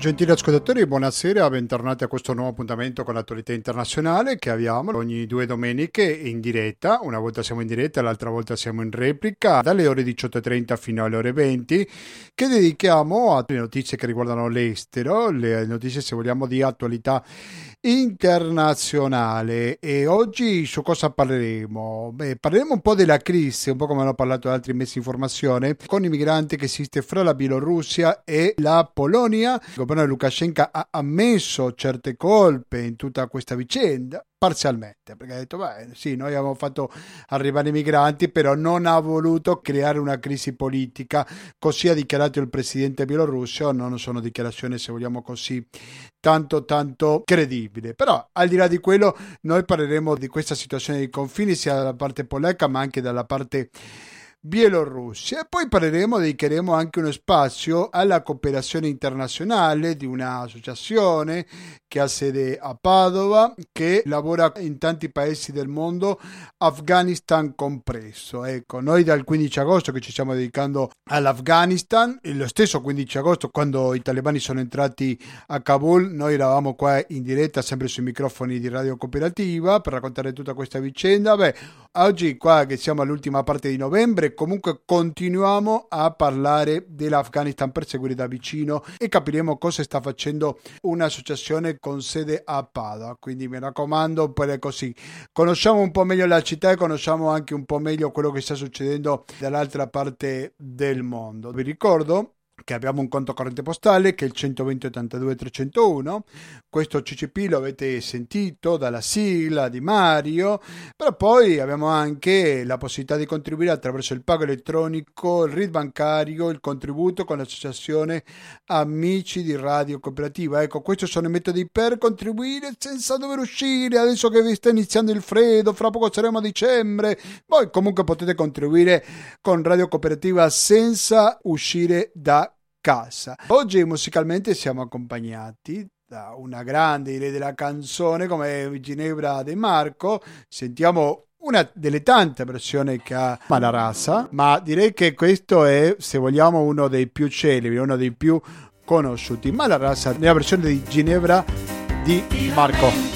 Gentili ascoltatori, buonasera, bentornati a questo nuovo appuntamento con l'attualità internazionale che abbiamo ogni due domeniche in diretta, una volta siamo in diretta, l'altra volta siamo in replica, dalle ore 18.30 fino alle ore 20, che dedichiamo a notizie che riguardano l'estero, le notizie se vogliamo di attualità internazionale e oggi su cosa parleremo? Beh, parleremo un po' della crisi, un po' come hanno parlato altri messi in formazione, con i migranti che esiste fra la Bielorussia e la Polonia. Il governo di Lukashenko ha ammesso certe colpe in tutta questa vicenda, parzialmente, perché ha detto, beh, sì, noi abbiamo fatto arrivare i migranti, però non ha voluto creare una crisi politica, così ha dichiarato il presidente bielorusso, non sono dichiarazioni, se vogliamo così, tanto, tanto credibili. Però, al di là di quello, noi parleremo di questa situazione dei confini, sia dalla parte polacca, ma anche dalla parte Bielorussia. E poi parleremo, dedicheremo anche uno spazio alla cooperazione internazionale di un'associazione che ha sede a Padova, che lavora in tanti paesi del mondo, Afghanistan compreso. Ecco, noi dal 15 agosto che ci stiamo dedicando all'Afghanistan, lo stesso 15 agosto quando i talebani sono entrati a Kabul, noi eravamo qua in diretta sempre sui microfoni di Radio Cooperativa per raccontare tutta questa vicenda. Beh, oggi qua che siamo all'ultima parte di novembre, comunque continuiamo a parlare dell'Afghanistan per seguire da vicino e capiremo cosa sta facendo un'associazione con sede a Padova. Quindi mi raccomando, è così. Conosciamo un po' meglio la città e conosciamo anche un po' meglio quello che sta succedendo dall'altra parte del mondo. Vi ricordo che abbiamo un conto corrente postale che è il 120 82 301 questo CCP lo avete sentito dalla sigla di Mario però poi abbiamo anche la possibilità di contribuire attraverso il pago elettronico il RID bancario il contributo con l'associazione Amici di Radio Cooperativa. Ecco questi sono i metodi per contribuire senza dover uscire adesso che vi sta iniziando il freddo fra poco saremo a dicembre. Poi comunque potete contribuire con Radio Cooperativa senza uscire da casa. Oggi musicalmente siamo accompagnati da una grande idea della canzone come Ginevra De Marco. Sentiamo una delle tante versioni che ha Malarasa, ma direi che questo è, se vogliamo, uno dei più celebri, uno dei più conosciuti. Malarasa nella versione di Ginevra di Marco.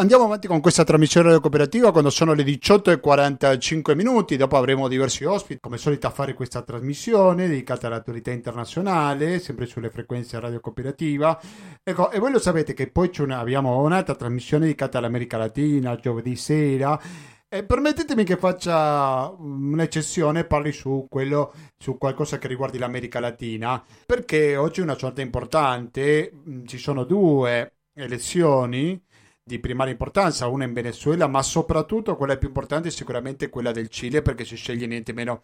Andiamo avanti con questa trasmissione cooperativa quando sono le 18.45 minuti, dopo avremo diversi ospiti, come solito a fare questa trasmissione dedicata all'attualità internazionale, sempre sulle frequenze radio cooperativa. Ecco, e voi lo sapete che poi una, abbiamo un'altra trasmissione dedicata all'America Latina, giovedì sera. E permettetemi che faccia un'eccezione e parli su quello, su qualcosa che riguardi l'America Latina, perché oggi è una giornata importante, ci sono due elezioni di primaria importanza, una in Venezuela, ma soprattutto quella più importante è sicuramente quella del Cile perché si sceglie niente meno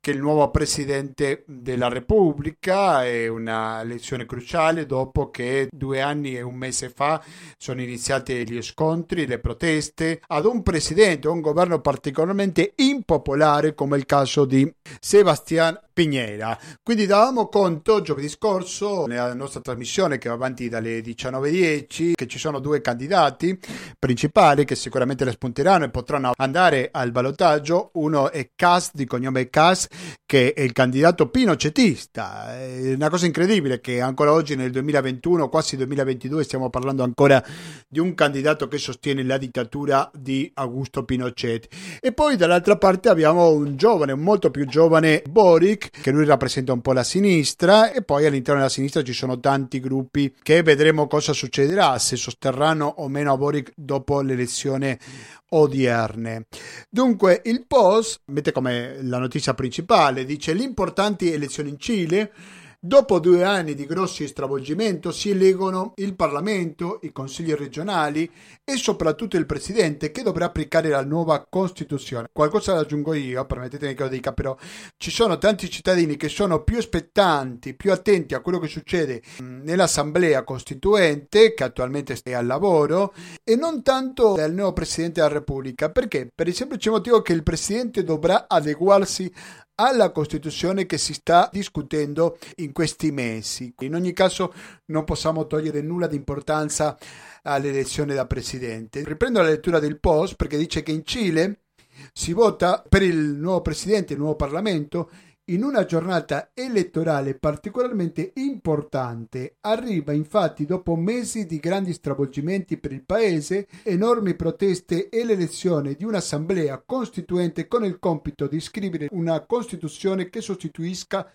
che il nuovo presidente della Repubblica. È una elezione cruciale dopo che due anni e un mese fa sono iniziati gli scontri, le proteste ad un presidente, un governo particolarmente impopolare come il caso di Sebastián Pignera. Quindi davamo conto giovedì scorso nella nostra trasmissione che va avanti dalle 19.10 che ci sono due candidati principali che sicuramente le spunteranno e potranno andare al ballottaggio. Uno è Cas, di cognome Cas, che è il candidato pinocetista. È una cosa incredibile che ancora oggi nel 2021, quasi 2022, stiamo parlando ancora di un candidato che sostiene la dittatura di Augusto Pinochet. E poi dall'altra parte abbiamo un giovane, molto più giovane, Boric, che lui rappresenta un po' la sinistra e poi all'interno della sinistra ci sono tanti gruppi che vedremo cosa succederà, se sosterranno o meno a Boric dopo l'elezione odierne. Dunque, il Post mette come la notizia principale, dice l'importanti elezioni in Cile Dopo due anni di grossi stravolgimenti si eleggono il Parlamento, i consigli regionali e soprattutto il Presidente che dovrà applicare la nuova Costituzione. Qualcosa aggiungo io, permettetemi che lo dica, però ci sono tanti cittadini che sono più aspettanti, più attenti a quello che succede nell'Assemblea Costituente, che attualmente è al lavoro, e non tanto al nuovo Presidente della Repubblica. Perché? Per il semplice motivo che il Presidente dovrà adeguarsi alla Costituzione che si sta discutendo in questi mesi. In ogni caso non possiamo togliere nulla di importanza all'elezione da presidente. Riprendo la lettura del post perché dice che in Cile si vota per il nuovo presidente, il nuovo Parlamento in una giornata elettorale particolarmente importante. Arriva infatti dopo mesi di grandi stravolgimenti per il paese, enormi proteste e l'elezione di un'assemblea costituente con il compito di scrivere una Costituzione che sostituisca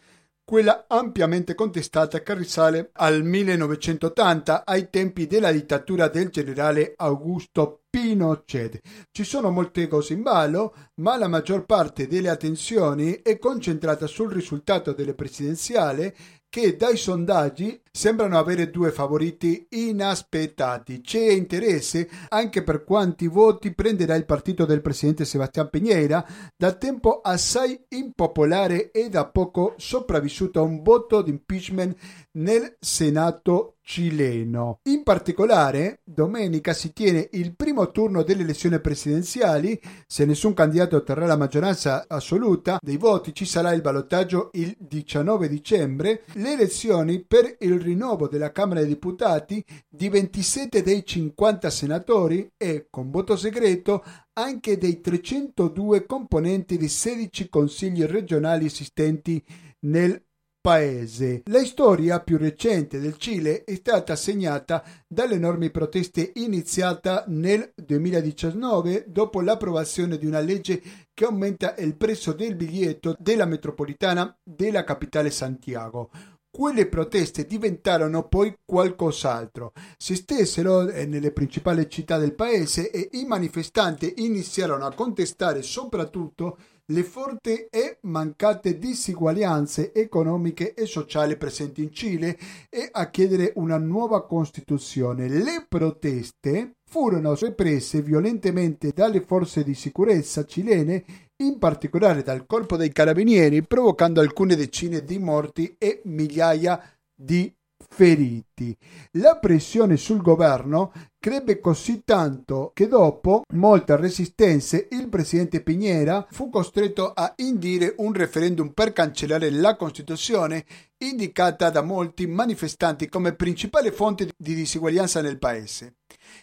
quella ampiamente contestata che risale al 1980 ai tempi della dittatura del generale Augusto Pinochet. Ci sono molte cose in ballo, ma la maggior parte delle attenzioni è concentrata sul risultato delle presidenziali che dai sondaggi sembrano avere due favoriti inaspettati. C'è interesse anche per quanti voti prenderà il partito del presidente Sebastián Piñera, da tempo assai impopolare e da poco sopravvissuto a un voto di impeachment nel Senato cileno. In particolare, domenica si tiene il primo turno delle elezioni presidenziali. Se nessun candidato otterrà la maggioranza assoluta dei voti, ci sarà il ballottaggio il 19 dicembre. Le elezioni per il rinnovo della Camera dei Deputati di 27 dei 50 senatori e, con voto segreto, anche dei 302 componenti di 16 consigli regionali esistenti nel paese. La storia più recente del Cile è stata segnata dalle enormi proteste iniziate nel 2019 dopo l'approvazione di una legge che aumenta il prezzo del biglietto della metropolitana della capitale Santiago. Quelle proteste diventarono poi qualcos'altro. Si stessero eh, nelle principali città del paese e i manifestanti iniziarono a contestare soprattutto le forti e mancate disuguaglianze economiche e sociali presenti in Cile e a chiedere una nuova Costituzione. Le proteste furono represse violentemente dalle forze di sicurezza cilene, in particolare dal corpo dei carabinieri, provocando alcune decine di morti e migliaia di feriti. La pressione sul governo crebbe così tanto che dopo molte resistenze il presidente Piñera fu costretto a indire un referendum per cancellare la Costituzione indicata da molti manifestanti come principale fonte di disuguaglianza nel paese.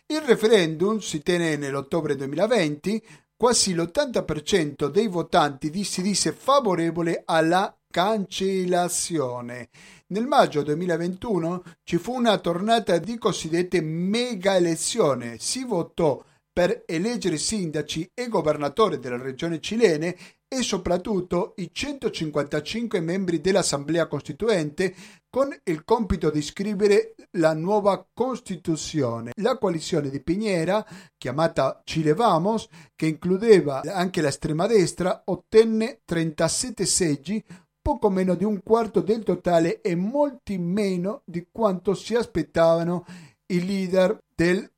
Il referendum si tenne nell'ottobre 2020, quasi l'80% dei votanti si disse favorevole alla cancellazione. Nel maggio 2021 ci fu una tornata di cosiddette mega elezioni. Si votò per eleggere sindaci e governatori della regione cilene e soprattutto i 155 membri dell'Assemblea Costituente con il compito di scrivere la nuova Costituzione. La coalizione di Piñera, chiamata Chile Vamos, che includeva anche l'estrema destra, ottenne 37 seggi, poco meno di un quarto del totale e molti meno di quanto si aspettavano i leader del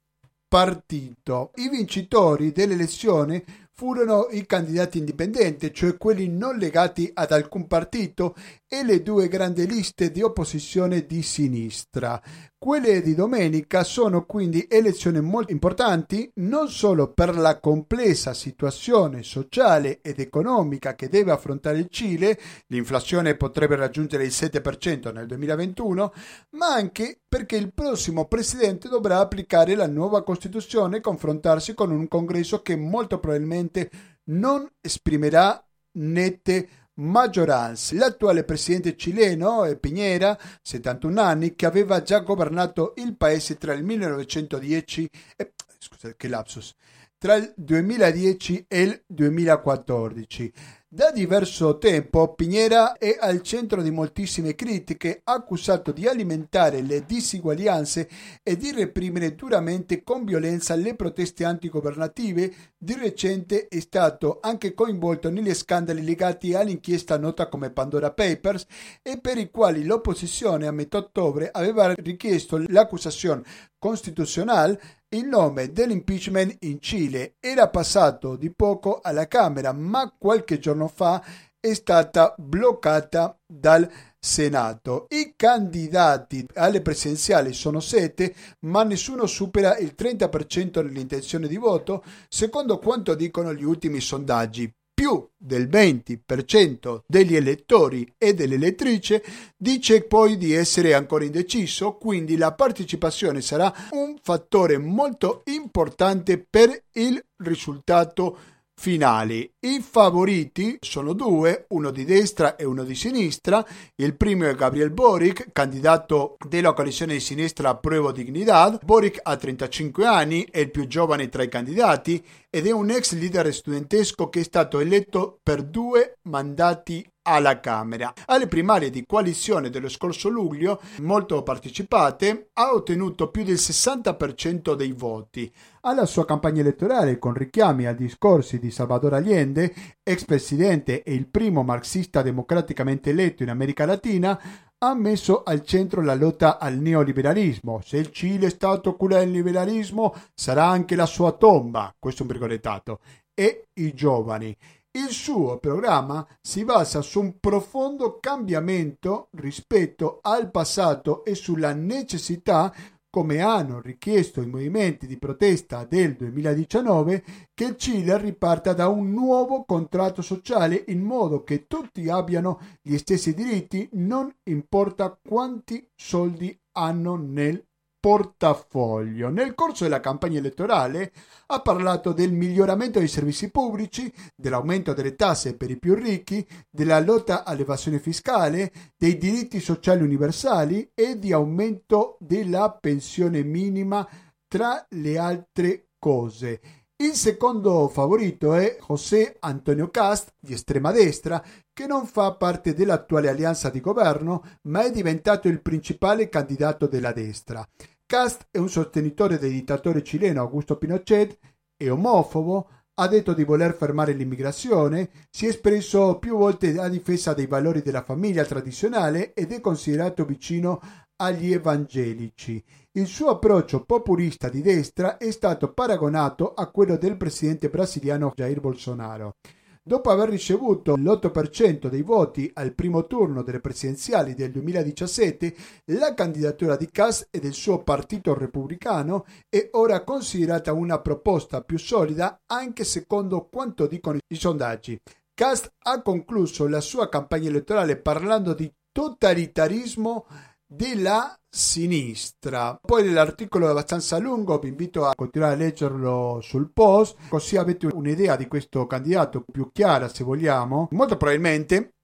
partito. I vincitori dell'elezione furono i candidati indipendenti, cioè quelli non legati ad alcun partito, e le due grandi liste di opposizione di sinistra. Quelle di domenica sono quindi elezioni molto importanti non solo per la complessa situazione sociale ed economica che deve affrontare il Cile, l'inflazione potrebbe raggiungere il 7% nel 2021, ma anche perché il prossimo presidente dovrà applicare la nuova Costituzione e confrontarsi con un congresso che molto probabilmente non esprimerà nette maggioranza. L'attuale presidente cileno è Piñera, 71 anni, che aveva già governato il paese tra il 1910 e scusa, che lapsus, tra il 2010 e il 2014. Da diverso tempo Piñera è al centro di moltissime critiche, accusato di alimentare le disuguaglianze e di reprimere duramente con violenza le proteste antigovernative. Di recente è stato anche coinvolto negli scandali legati all'inchiesta nota come Pandora Papers e per i quali l'opposizione a metà ottobre aveva richiesto l'accusazione costituzionale il nome dell'impeachment in Cile era passato di poco alla Camera, ma qualche giorno fa è stata bloccata dal Senato. I candidati alle presidenziali sono sette, ma nessuno supera il 30% dell'intenzione di voto, secondo quanto dicono gli ultimi sondaggi più del 20% degli elettori e delle elettrici dice poi di essere ancora indeciso, quindi la partecipazione sarà un fattore molto importante per il risultato finali. I favoriti sono due, uno di destra e uno di sinistra. Il primo è Gabriel Boric, candidato della coalizione di sinistra Pruebo Dignidad. Boric ha 35 anni, è il più giovane tra i candidati ed è un ex leader studentesco che è stato eletto per due mandati alla Camera. Alle primarie di coalizione dello scorso luglio, molto partecipate, ha ottenuto più del 60% dei voti. Alla sua campagna elettorale, con richiami a discorsi di Salvador Allende, ex presidente e il primo marxista democraticamente eletto in America Latina, ha messo al centro la lotta al neoliberalismo. Se il Cile è stato culla del liberalismo, sarà anche la sua tomba, questo è un virgolettato, e i giovani. Il suo programma si basa su un profondo cambiamento rispetto al passato e sulla necessità come hanno richiesto i movimenti di protesta del 2019, che il Cile riparta da un nuovo contratto sociale in modo che tutti abbiano gli stessi diritti, non importa quanti soldi hanno nel portafoglio. Nel corso della campagna elettorale ha parlato del miglioramento dei servizi pubblici, dell'aumento delle tasse per i più ricchi, della lotta all'evasione fiscale, dei diritti sociali universali e di aumento della pensione minima, tra le altre cose. Il secondo favorito è José Antonio Cast, di estrema destra, che non fa parte dell'attuale alleanza di governo, ma è diventato il principale candidato della destra. Cast è un sostenitore del dittatore cileno Augusto Pinochet, è omofobo, ha detto di voler fermare l'immigrazione, si è espresso più volte a difesa dei valori della famiglia tradizionale ed è considerato vicino agli evangelici. Il suo approccio populista di destra è stato paragonato a quello del presidente brasiliano Jair Bolsonaro. Dopo aver ricevuto l'8% dei voti al primo turno delle presidenziali del 2017, la candidatura di Cass e del suo partito repubblicano è ora considerata una proposta più solida anche secondo quanto dicono i sondaggi. Cast ha concluso la sua campagna elettorale parlando di totalitarismo della sinistra. Poi l'articolo è abbastanza lungo, vi invito a continuare a leggerlo sul post, così avete un'idea di questo candidato più chiara se vogliamo. Molto probabilmente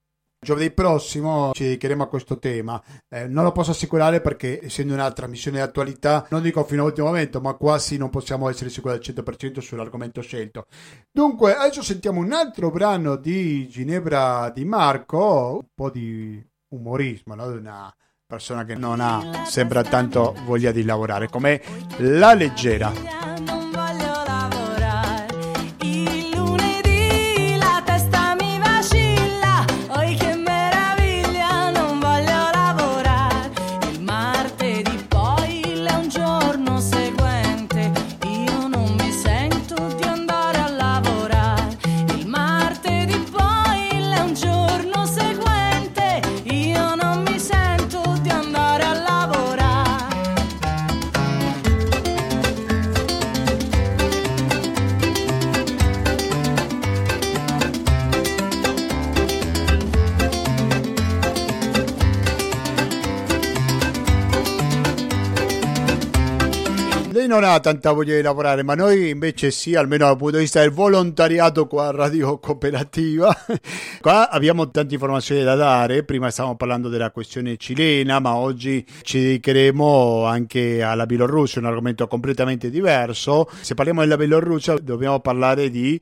Giovedì prossimo ci dedicheremo a questo tema. Eh, non lo posso assicurare perché, essendo una trasmissione di attualità, non dico fino all'ultimo momento, ma quasi non possiamo essere sicuri al 100% sull'argomento scelto. Dunque, adesso sentiamo un altro brano di Ginebra Di Marco, un po' di umorismo, no? una persona che non ha sembra tanto voglia di lavorare, come la leggera. Non ha tanta voglia di lavorare, ma noi invece sì, almeno dal punto di vista del volontariato qua a Radio Cooperativa. qua abbiamo tante informazioni da dare, prima stavamo parlando della questione cilena, ma oggi ci dedicheremo anche alla Bielorussia, un argomento completamente diverso. Se parliamo della Bielorussia dobbiamo parlare di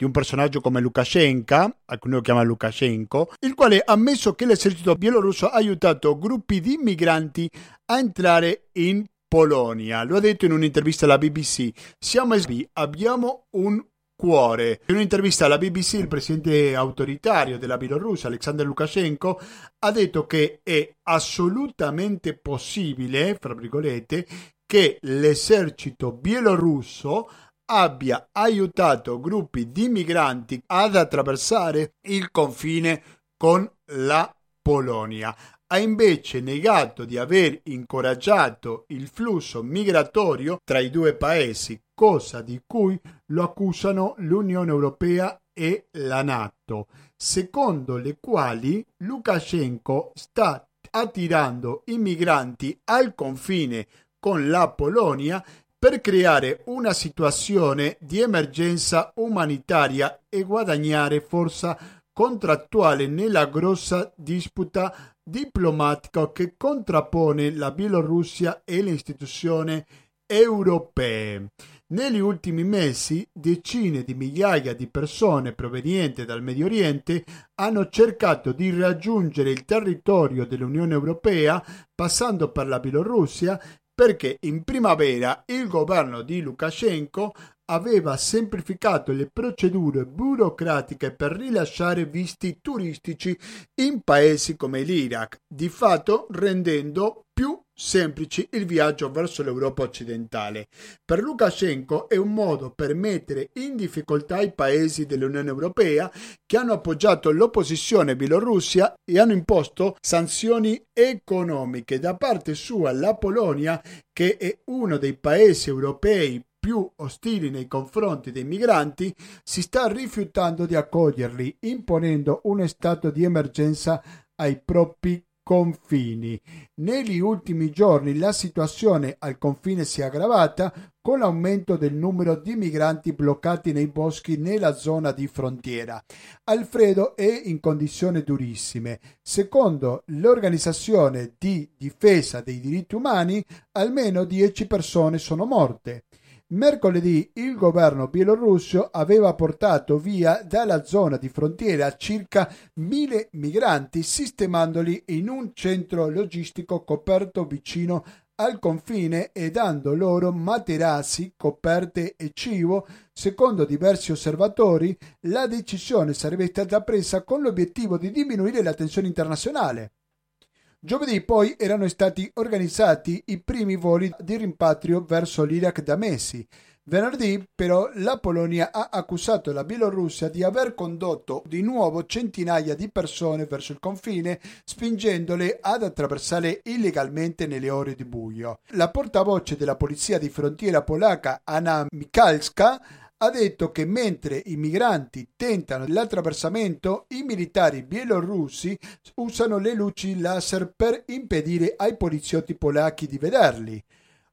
di un personaggio come Lukashenko, alcuni lo chiamano Lukashenko, il quale ha ammesso che l'esercito bielorusso ha aiutato gruppi di migranti a entrare in Polonia. Lo ha detto in un'intervista alla BBC. Siamo SB, abbiamo un cuore. In un'intervista alla BBC il presidente autoritario della Bielorussia, Alexander Lukashenko, ha detto che è assolutamente possibile, fra virgolette, che l'esercito bielorusso abbia aiutato gruppi di migranti ad attraversare il confine con la Polonia. Ha invece negato di aver incoraggiato il flusso migratorio tra i due paesi, cosa di cui lo accusano l'Unione Europea e la Nato, secondo le quali Lukashenko sta attirando i migranti al confine con la Polonia per creare una situazione di emergenza umanitaria e guadagnare forza contrattuale nella grossa disputa diplomatica che contrappone la Bielorussia e le istituzioni europee. Negli ultimi mesi decine di migliaia di persone provenienti dal Medio Oriente hanno cercato di raggiungere il territorio dell'Unione Europea passando per la Bielorussia perché in primavera il governo di Lukashenko aveva semplificato le procedure burocratiche per rilasciare visti turistici in paesi come l'Iraq, di fatto rendendo più semplici il viaggio verso l'Europa occidentale. Per Lukashenko è un modo per mettere in difficoltà i paesi dell'Unione Europea che hanno appoggiato l'opposizione bielorussia e hanno imposto sanzioni economiche. Da parte sua la Polonia, che è uno dei paesi europei più ostili nei confronti dei migranti, si sta rifiutando di accoglierli, imponendo uno stato di emergenza ai propri confini. Negli ultimi giorni la situazione al confine si è aggravata con l'aumento del numero di migranti bloccati nei boschi nella zona di frontiera. Alfredo è in condizioni durissime. Secondo l'organizzazione di difesa dei diritti umani, almeno 10 persone sono morte. Mercoledì il governo bielorusso aveva portato via dalla zona di frontiera circa mille migranti sistemandoli in un centro logistico coperto vicino al confine e dando loro materassi, coperte e cibo, secondo diversi osservatori, la decisione sarebbe stata presa con l'obiettivo di diminuire la tensione internazionale. Giovedì poi erano stati organizzati i primi voli di rimpatrio verso l'Iraq da Messi. Venerdì però la Polonia ha accusato la Bielorussia di aver condotto di nuovo centinaia di persone verso il confine, spingendole ad attraversare illegalmente nelle ore di buio. La portavoce della polizia di frontiera polacca Anna Mikalska ha detto che mentre i migranti tentano l'attraversamento, i militari bielorussi usano le luci laser per impedire ai poliziotti polacchi di vederli.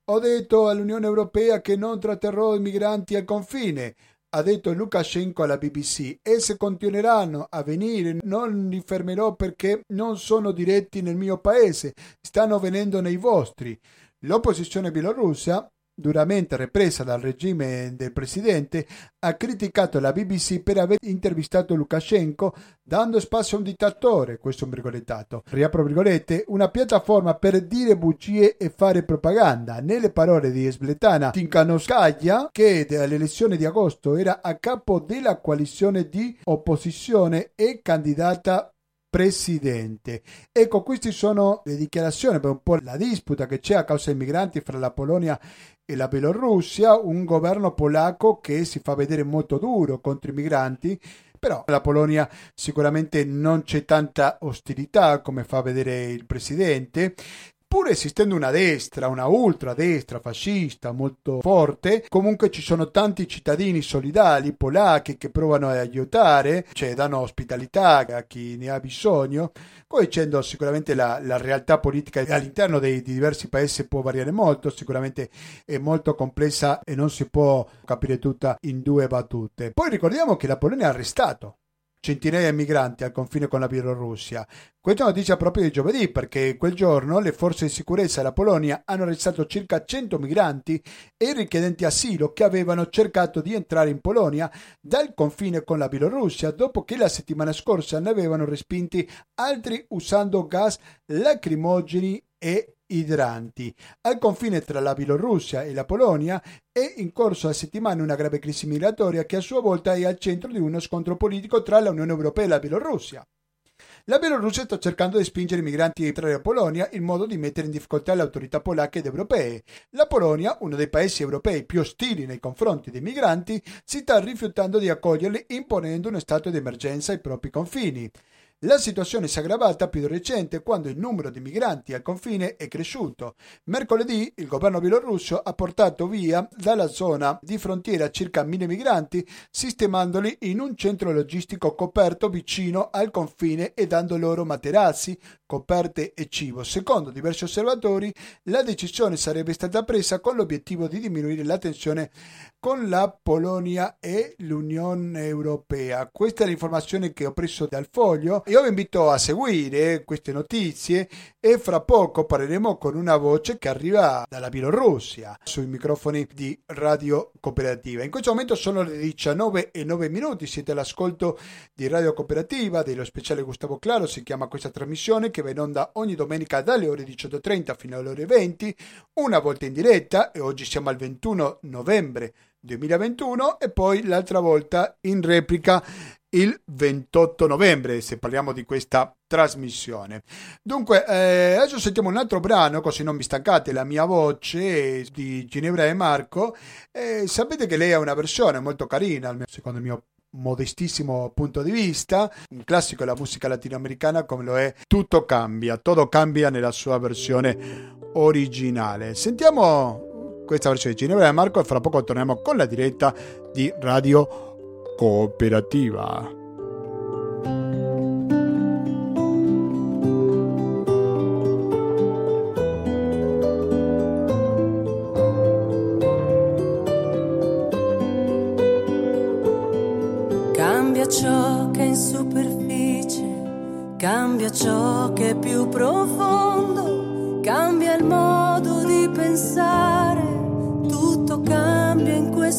Ho detto all'Unione Europea che non tratterrò i migranti al confine, ha detto Lukashenko alla BBC, e se continueranno a venire non li fermerò perché non sono diretti nel mio paese, stanno venendo nei vostri. L'opposizione bielorussa duramente represa dal regime del presidente, ha criticato la BBC per aver intervistato Lukashenko dando spazio a un dittatore, questo è un virgolettato, riapro virgolette, una piattaforma per dire bugie e fare propaganda. Nelle parole di Sbletana Tinkanovskaya, che alle elezioni di agosto era a capo della coalizione di opposizione e candidata presidente. Ecco, queste sono le dichiarazioni per un po' la disputa che c'è a causa dei migranti fra la Polonia e la Bielorussia, un governo polacco che si fa vedere molto duro contro i migranti, però la Polonia sicuramente non c'è tanta ostilità come fa vedere il presidente. Pur esistendo una destra, una ultradestra fascista molto forte, comunque ci sono tanti cittadini solidali polacchi che provano ad aiutare, cioè danno ospitalità a chi ne ha bisogno, conoscendo sicuramente la, la, realtà politica all'interno dei diversi paesi può variare molto, sicuramente è molto complessa e non si può capire tutta in due battute. Poi ricordiamo che la Polonia ha arrestato centinaia di migranti al confine con la Bielorussia. Questa notizia proprio di giovedì perché quel giorno le forze di sicurezza della Polonia hanno arrestato circa 100 migranti e richiedenti asilo che avevano cercato di entrare in Polonia dal confine con la Bielorussia dopo che la settimana scorsa ne avevano respinti altri usando gas lacrimogeni e idranti. Al confine tra la Bielorussia e la Polonia è in corso a settimane una grave crisi migratoria che a sua volta è al centro di uno scontro politico tra l'Unione Europea e la Bielorussia. La Bielorussia sta cercando di spingere i migranti a entrare a Polonia in modo di mettere in difficoltà le autorità polacche ed europee. La Polonia, uno dei paesi europei più ostili nei confronti dei migranti, si sta rifiutando di accoglierli imponendo uno stato di emergenza ai propri confini. La situazione si è aggravata più di recente quando il numero di migranti al confine è cresciuto. Mercoledì il governo bielorusso ha portato via dalla zona di frontiera circa mille migranti, sistemandoli in un centro logistico coperto vicino al confine e dando loro materassi, coperte e cibo. Secondo diversi osservatori, la decisione sarebbe stata presa con l'obiettivo di diminuire la tensione con la Polonia e l'Unione Europea. Questa è l'informazione che ho preso dal foglio io vi invito a seguire queste notizie e fra poco parleremo con una voce che arriva dalla Bielorussia sui microfoni di Radio Cooperativa. In questo momento sono le 19 e 9 minuti, siete all'ascolto di Radio Cooperativa, dello speciale Gustavo Claro, si chiama questa trasmissione che va in onda ogni domenica dalle ore 18.30 fino alle ore 20, una volta in diretta e oggi siamo al 21 novembre 2021 e poi l'altra volta in replica il 28 novembre, se parliamo di questa trasmissione. Dunque, eh, adesso sentiamo un altro brano, così non mi stancate la mia voce di Ginevra e Marco. Eh, sapete che lei ha una versione molto carina, secondo il mio modestissimo punto di vista, un classico della musica latinoamericana come lo è Tutto cambia, tutto cambia nella sua versione originale. Sentiamo questa versione di Ginevra e Marco e fra poco torniamo con la diretta di Radio cooperativa. Cambia ciò che è in superficie, cambia ciò che è più profondo, cambia il modo di pensare,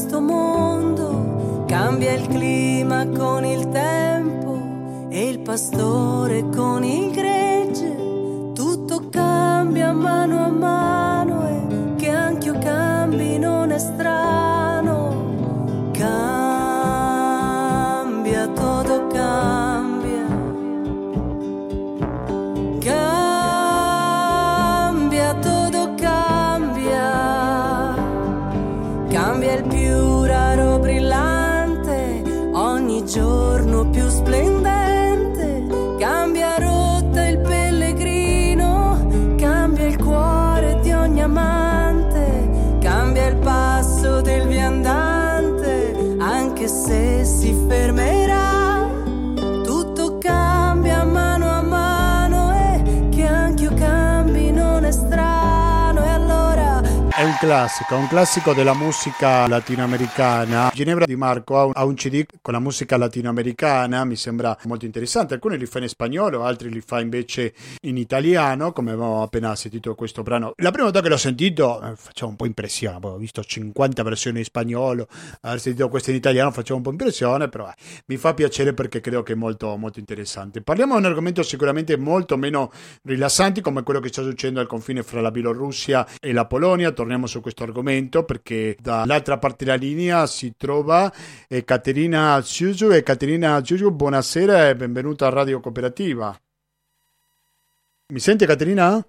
questo mondo Cambia il clima con il tempo e il pastore con il gregge. Tutto cambia mano a mano giorno più classico, un classico della musica latinoamericana. Ginevra Di Marco ha un CD con la musica latinoamericana, mi sembra molto interessante. Alcuni li fa in spagnolo, altri li fa invece in italiano, come abbiamo appena sentito questo brano. La prima volta che l'ho sentito eh, faceva un po' impressione, ho visto 50 versioni in spagnolo, aver sentito questa in italiano faceva un po' impressione, però eh, mi fa piacere perché credo che è molto, molto interessante. Parliamo di un argomento sicuramente molto meno rilassante come quello che sta succedendo al confine fra la Bielorussia e la Polonia torniamo su questo argomento perché dall'altra parte della linea si trova eh, Caterina Ciugiu e Caterina Ciugiu buonasera e benvenuta a Radio Cooperativa. Mi sente Caterina?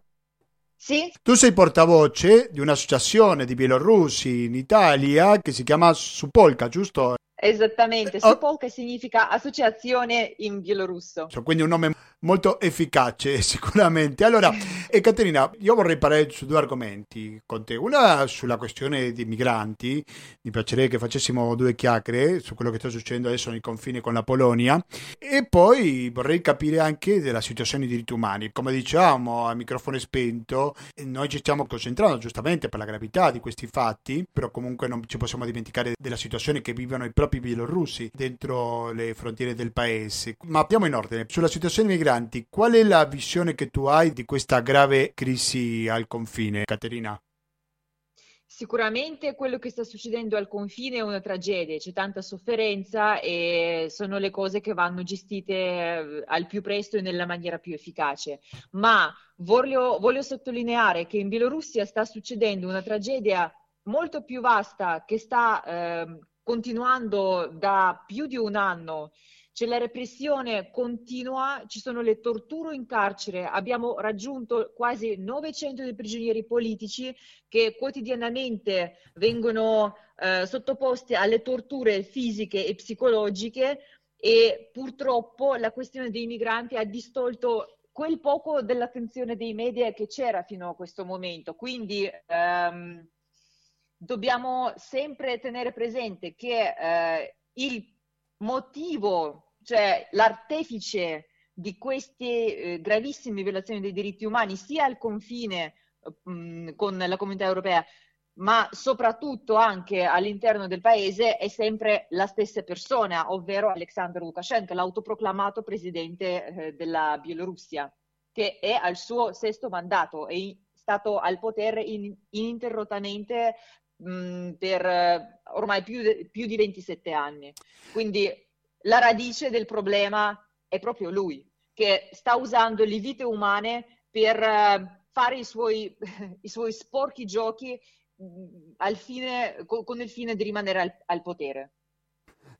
Sì. Tu sei portavoce di un'associazione di bielorussi in Italia che si chiama Supolka, giusto? Esattamente, Sopol che significa associazione in bielorusso. Quindi un nome molto efficace sicuramente. Allora, e Caterina, io vorrei parlare su due argomenti con te. Una sulla questione dei migranti, mi piacerebbe che facessimo due chiacchiere su quello che sta succedendo adesso nei confini con la Polonia e poi vorrei capire anche della situazione dei diritti umani. Come diciamo a microfono spento, noi ci stiamo concentrando giustamente per la gravità di questi fatti, però comunque non ci possiamo dimenticare della situazione che vivono i propri propri bielorussi dentro le frontiere del paese. Ma andiamo in ordine. Sulla situazione dei migranti, qual è la visione che tu hai di questa grave crisi al confine, Caterina? Sicuramente quello che sta succedendo al confine è una tragedia, c'è tanta sofferenza e sono le cose che vanno gestite eh, al più presto e nella maniera più efficace. Ma voglio, voglio sottolineare che in Bielorussia sta succedendo una tragedia molto più vasta che sta eh, continuando da più di un anno. C'è la repressione continua, ci sono le torture in carcere, abbiamo raggiunto quasi 900 dei prigionieri politici che quotidianamente vengono eh, sottoposti alle torture fisiche e psicologiche e purtroppo la questione dei migranti ha distolto quel poco dell'attenzione dei media che c'era fino a questo momento. Quindi ehm, dobbiamo sempre tenere presente che eh, il motivo, cioè l'artefice di queste eh, gravissime violazioni dei diritti umani, sia al confine mh, mm, con la comunità europea, ma soprattutto anche all'interno del paese, è sempre la stessa persona, ovvero Alexander Lukashenko, l'autoproclamato presidente eh, della Bielorussia, che è al suo sesto mandato, è stato al potere in, ininterrottamente mh, per eh, ormai più, più di 27 anni. Quindi la radice del problema è proprio lui, che sta usando le vite umane per uh, fare i suoi, i suoi, sporchi giochi mh, fine, con, il fine di rimanere al, al potere.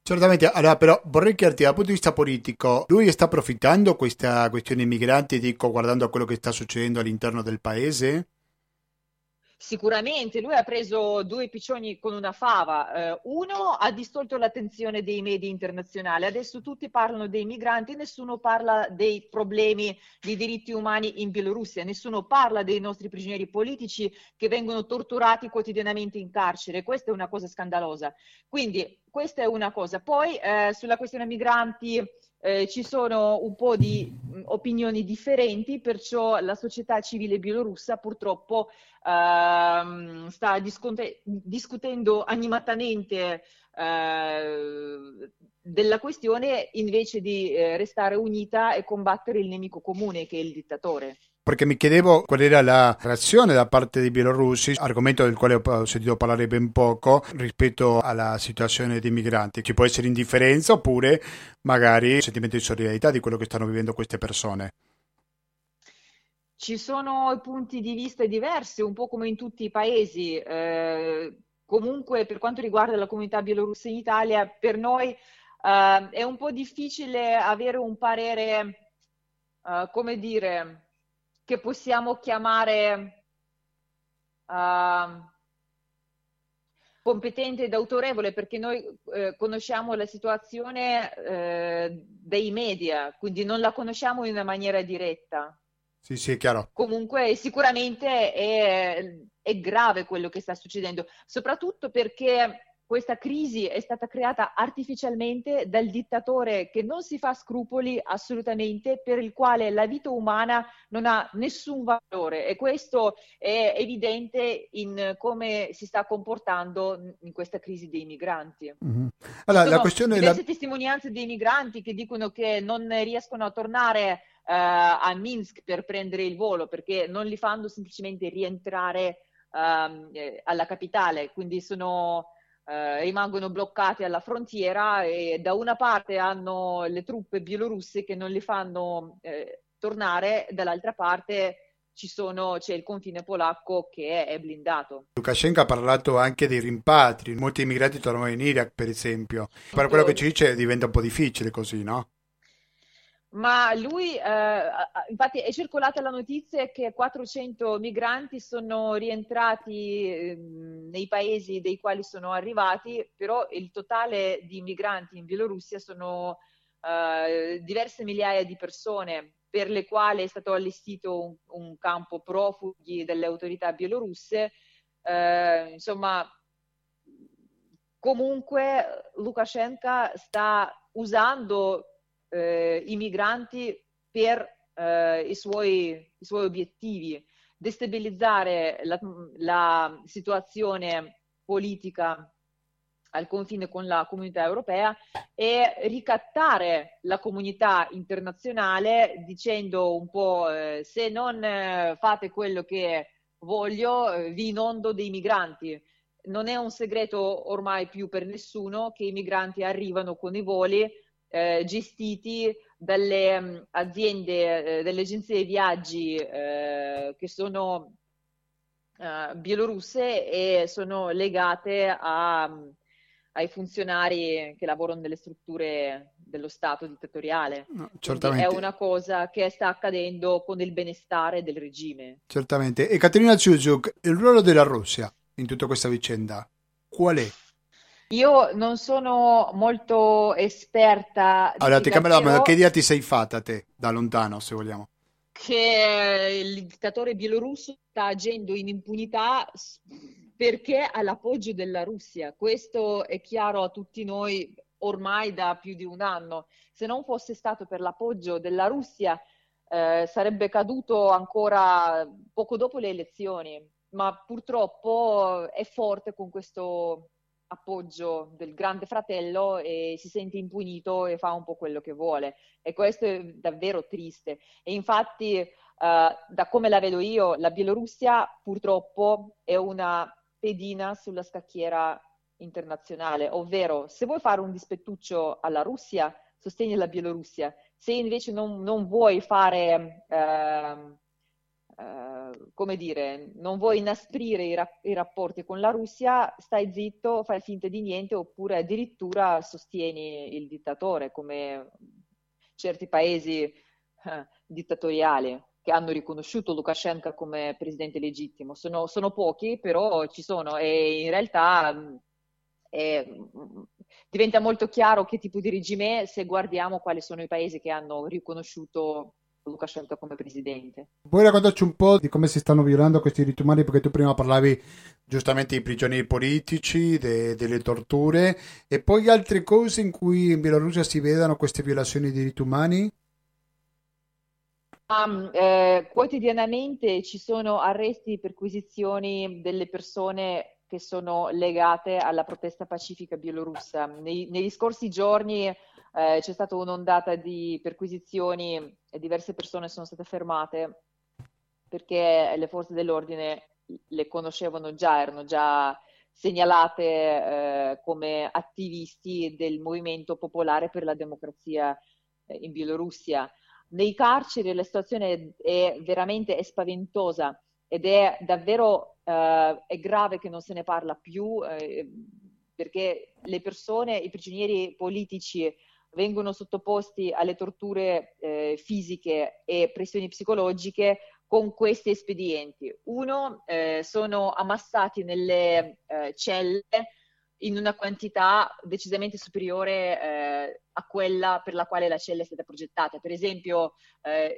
Certamente, allora però vorrei chiederti dal punto di vista politico, lui sta approfittando questa questione migranti, dico, guardando a quello che sta succedendo all'interno del paese? Sicuramente, lui ha preso due piccioni con una fava. Eh, uno ha distolto l'attenzione dei media internazionali, adesso tutti parlano dei migranti, nessuno parla dei problemi di diritti umani in Bielorussia, nessuno parla dei nostri prigionieri politici che vengono torturati quotidianamente in carcere. Questa è una cosa scandalosa. Quindi questa è una cosa. Poi eh, sulla questione migranti eh, ci sono un po' di mh, opinioni differenti, perciò la società civile bielorussa purtroppo ehm, sta disconte- discutendo animatamente eh, della questione invece di eh, restare unita e combattere il nemico comune che è il dittatore perché mi chiedevo qual era la reazione da parte dei bielorussi, argomento del quale ho sentito parlare ben poco, rispetto alla situazione dei migranti. Ci può essere indifferenza oppure magari sentimento di solidarietà di quello che stanno vivendo queste persone. Ci sono punti di vista diversi, un po' come in tutti i paesi. Eh, comunque, per quanto riguarda la comunità bielorussa in Italia, per noi eh, è un po' difficile avere un parere, eh, come dire, che possiamo chiamare uh, competente ed autorevole perché noi eh, conosciamo la situazione eh, dei media, quindi non la conosciamo in una maniera diretta. Sì, sì, è chiaro. Comunque sicuramente è, è grave quello che sta succedendo, soprattutto perché questa crisi è stata creata artificialmente dal dittatore che non si fa scrupoli assolutamente, per il quale la vita umana non ha nessun valore e questo è evidente in come si sta comportando in questa crisi dei migranti. Mm-hmm. Allora, la questione diverse la... testimonianze dei migranti che dicono che non riescono a tornare uh, a Minsk per prendere il volo perché non li fanno semplicemente rientrare uh, alla capitale, quindi sono eh, rimangono bloccati alla frontiera e da una parte hanno le truppe bielorusse che non li fanno eh, tornare, dall'altra parte sono, c'è il confine polacco che è blindato. Lukashenko ha parlato anche dei rimpatri, molti immigrati tornano in Iraq per esempio, per quello che ci dice diventa un po' difficile così, no? Ma lui, eh, infatti, è circolata la notizia che 400 migranti sono rientrati eh, nei paesi dei quali sono arrivati, però il totale di migranti in Bielorussia sono eh, diverse migliaia di persone per le quali è stato allestito un, un campo profughi delle autorità bielorusse. Eh, insomma, comunque Lukashenko sta usando eh, i migranti per eh, i, suoi, i, suoi, obiettivi, destabilizzare la, la situazione politica al confine con la comunità europea e ricattare la comunità internazionale dicendo un po' eh, se non eh, fate quello che voglio eh, vi inondo dei migranti. Non è un segreto ormai più per nessuno che i migranti arrivano con i voli eh, gestiti dalle um, aziende, eh, dalle agenzie di viaggi eh, che sono uh, bielorusse e sono legate a, um, ai funzionari che lavorano nelle strutture dello Stato dittatoriale. No, certamente. È una cosa che sta accadendo con il benestare del regime. Certamente. E Caterina Zuzuk, il ruolo della Russia in tutta questa vicenda qual è? Io non sono molto esperta. Allora, ti cambio ma che idea ti sei fatta te, da lontano, se vogliamo? Che il dittatore bielorusso sta agendo in impunità perché ha l'appoggio della Russia. Questo è chiaro a tutti noi ormai da più di un anno. Se non fosse stato per l'appoggio della Russia, eh, sarebbe caduto ancora poco dopo le elezioni, ma purtroppo è forte con questo appoggio del grande fratello e si sente impunito e fa un po' quello che vuole. E questo è davvero triste. E infatti, uh, da come la vedo io, la Bielorussia purtroppo è una pedina sulla scacchiera internazionale, ovvero se vuoi fare un dispettuccio alla Russia, sostegni la Bielorussia. Se invece non, non vuoi fare... Uh, eh, come dire, non vuoi inasprire i, ra- i, rapporti con la Russia, stai zitto, fai finta di niente oppure addirittura sostieni il dittatore come certi paesi eh, dittatoriali che hanno riconosciuto Lukashenko come presidente legittimo. Sono, sono pochi, però ci sono e in realtà mm, è, mm, diventa molto chiaro che tipo di regime se guardiamo quali sono i paesi che hanno riconosciuto Lukashenko come presidente. Puoi raccontarci un po' di come si stanno violando questi diritti umani? Perché tu prima parlavi giustamente di prigionieri politici, de, delle torture e poi altre cose in cui in Bielorussia si vedano queste violazioni dei diritti umani? Um, eh, quotidianamente ci sono arresti e perquisizioni delle persone che sono legate alla protesta pacifica bielorussa. Nei, negli scorsi giorni eh, c'è stata un'ondata di perquisizioni e diverse persone sono state fermate perché le forze dell'ordine le conoscevano già, erano già segnalate eh, come attivisti del movimento popolare per la democrazia eh, in Bielorussia. Nei carceri la situazione è veramente è spaventosa ed è davvero eh, è grave che non se ne parla più eh, perché le persone, i prigionieri politici vengono sottoposti alle torture eh, fisiche e pressioni psicologiche con questi espedienti. Uno, eh, sono ammassati nelle eh, celle in una quantità decisamente superiore eh, a quella per la quale la cella è stata progettata. Per esempio,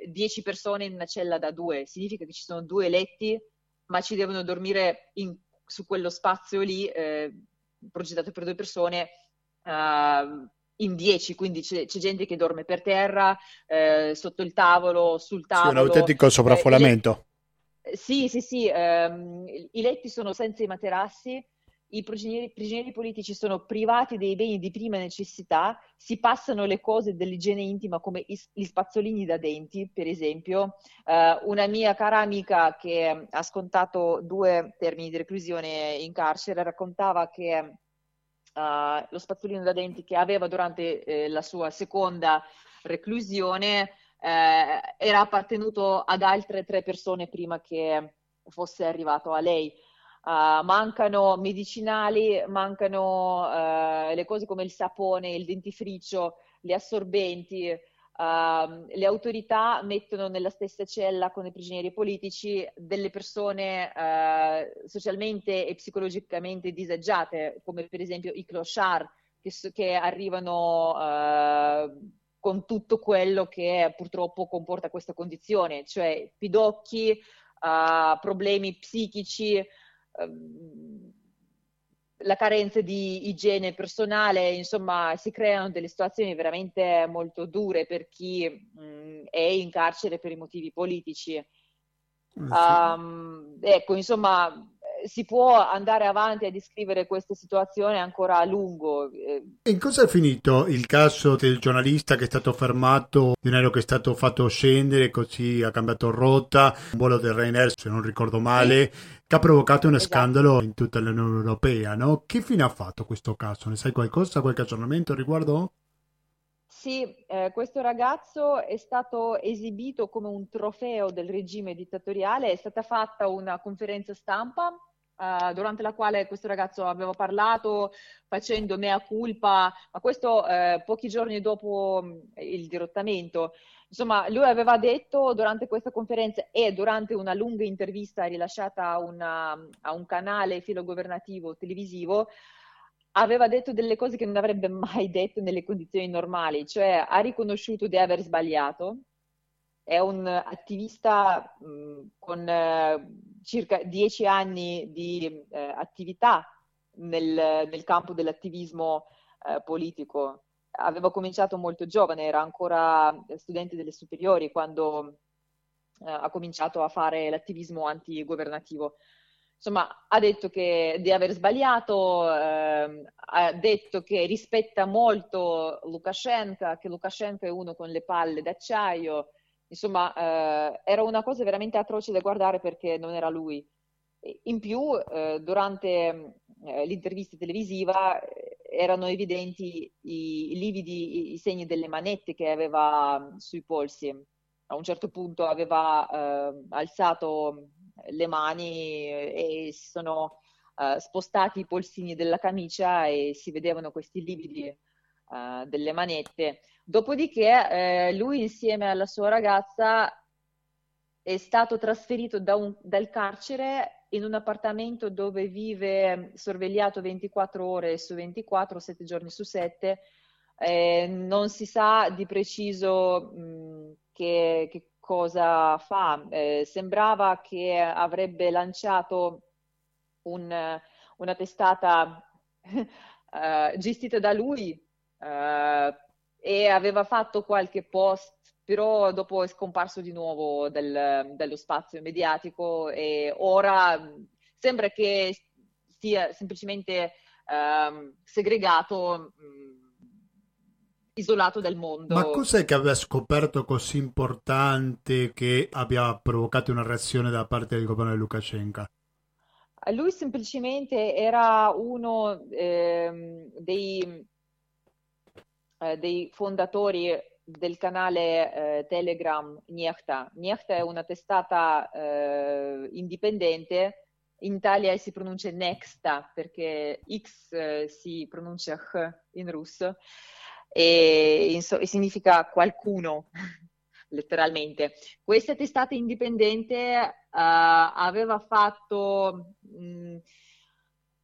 10 eh, persone in una cella da due, significa che ci sono due letti, ma ci devono dormire in, su quello spazio lì, eh, progettato per due persone, Uh, in 10, quindi c'è, c'è, gente che dorme per terra, eh, sotto il tavolo, sul tavolo. Sì, un autentico eh, sovraffollamento. Eh, sì, sì, sì, ehm, i letti sono senza i materassi, i prigionieri, prigionieri, politici sono privati dei beni di prima necessità, si passano le cose dell'igiene intima come gli spazzolini da denti, per esempio. Eh, una mia cara amica che ha scontato due termini di reclusione in carcere raccontava che uh, lo spazzolino da denti che aveva durante eh, la sua seconda reclusione eh, era appartenuto ad altre tre persone prima che fosse arrivato a lei. Uh, mancano medicinali, mancano uh, le cose come il sapone, il dentifricio, gli assorbenti, Uh, le autorità mettono nella stessa cella con i prigionieri politici delle persone uh, socialmente e psicologicamente disagiate, come per esempio i clochard, che, che arrivano uh, con tutto quello che purtroppo comporta questa condizione, cioè pidocchi, problemi psichici, ehm, la carenza di igiene personale, insomma, si creano delle situazioni veramente molto dure per chi mh, è in carcere per i motivi politici. Um, ecco, insomma, si può andare avanti a descrivere queste situazioni ancora a lungo. In cosa è finito il caso del giornalista che è stato fermato, di un aereo che è stato fatto scendere, così ha cambiato rotta, un volo del Ryanair, se non ricordo male, sì. che ha provocato un esatto. scandalo in tutta l'Unione Europea, no? Che fine ha fatto questo caso? Ne sai qualcosa, qualche aggiornamento riguardo? Sì, eh, questo ragazzo è stato esibito come un trofeo del regime dittatoriale, è stata fatta una conferenza stampa Uh, durante la quale questo ragazzo aveva parlato facendo mea culpa, ma questo uh, pochi giorni dopo um, il dirottamento. Insomma, lui aveva detto durante questa conferenza e durante una lunga intervista rilasciata una, a un canale filogovernativo televisivo, aveva detto delle cose che non avrebbe mai detto nelle condizioni normali, cioè ha riconosciuto di aver sbagliato, è un attivista mh, con eh, circa dieci anni di eh, attività nel, nel, campo dell'attivismo eh, politico. Aveva cominciato molto giovane, era ancora studente delle superiori quando eh, ha cominciato a fare l'attivismo antigovernativo. Insomma, ha detto che, di aver sbagliato, eh, ha detto che rispetta molto Lukashenko, che Lukashenko è uno con le palle d'acciaio, Insomma, eh, era una cosa veramente atroce da guardare perché non era lui. In più, eh, durante eh, l'intervista televisiva eh, erano evidenti i, i lividi, i, i, segni delle manette che aveva mm, sui polsi. A un certo punto aveva eh, alzato le mani e si sono eh, spostati i polsini della camicia e si vedevano questi lividi delle manette. Dopodiché eh, lui insieme alla sua ragazza è stato trasferito da un, dal carcere in un appartamento dove vive sorvegliato 24 ore su 24, 7 giorni su 7. Eh, non si sa di preciso mh, che, che, cosa fa. Eh, sembrava che avrebbe lanciato un, una testata uh, gestita da lui uh, e aveva fatto qualche post, però dopo è scomparso di nuovo del, dello spazio mediatico e ora sembra che sia semplicemente um, segregato, um, isolato dal mondo. Ma cos'è che aveva scoperto così importante che abbia provocato una reazione da parte del governo di Lukashenko? Lui semplicemente era uno eh, dei eh, dei fondatori del canale eh, Telegram Niechta. Niechta è una testata eh, indipendente, in Italia si pronuncia Nexta perché X eh, si pronuncia H in russo e, in, e significa qualcuno letteralmente. Questa testata indipendente uh, aveva fatto mh,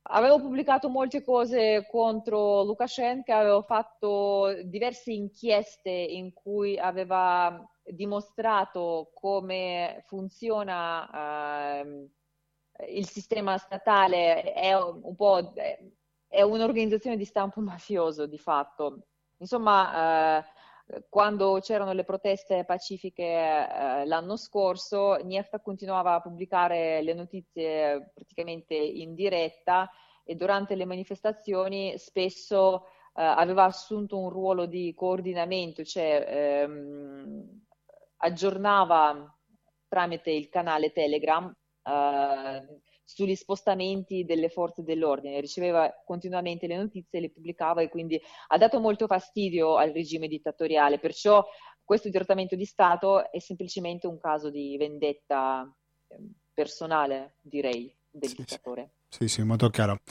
Avevo pubblicato molte cose contro Lukashenko, avevo fatto diverse inchieste in cui aveva dimostrato come funziona uh, il sistema statale, è un po' è un'organizzazione di stampo mafioso di fatto. Insomma, uh, quando c'erano le proteste pacifiche uh, l'anno scorso, Niefta continuava a pubblicare le notizie praticamente in diretta e durante le manifestazioni spesso eh, aveva assunto un ruolo di coordinamento, cioè ehm, aggiornava tramite il canale Telegram eh, sugli spostamenti delle forze dell'ordine, riceveva continuamente le notizie, le pubblicava e quindi ha dato molto fastidio al regime dittatoriale, perciò questo trattamento di Stato è semplicemente un caso di vendetta ehm, personale, direi, del sì, dittatore. Sì, sì, molto chiaro.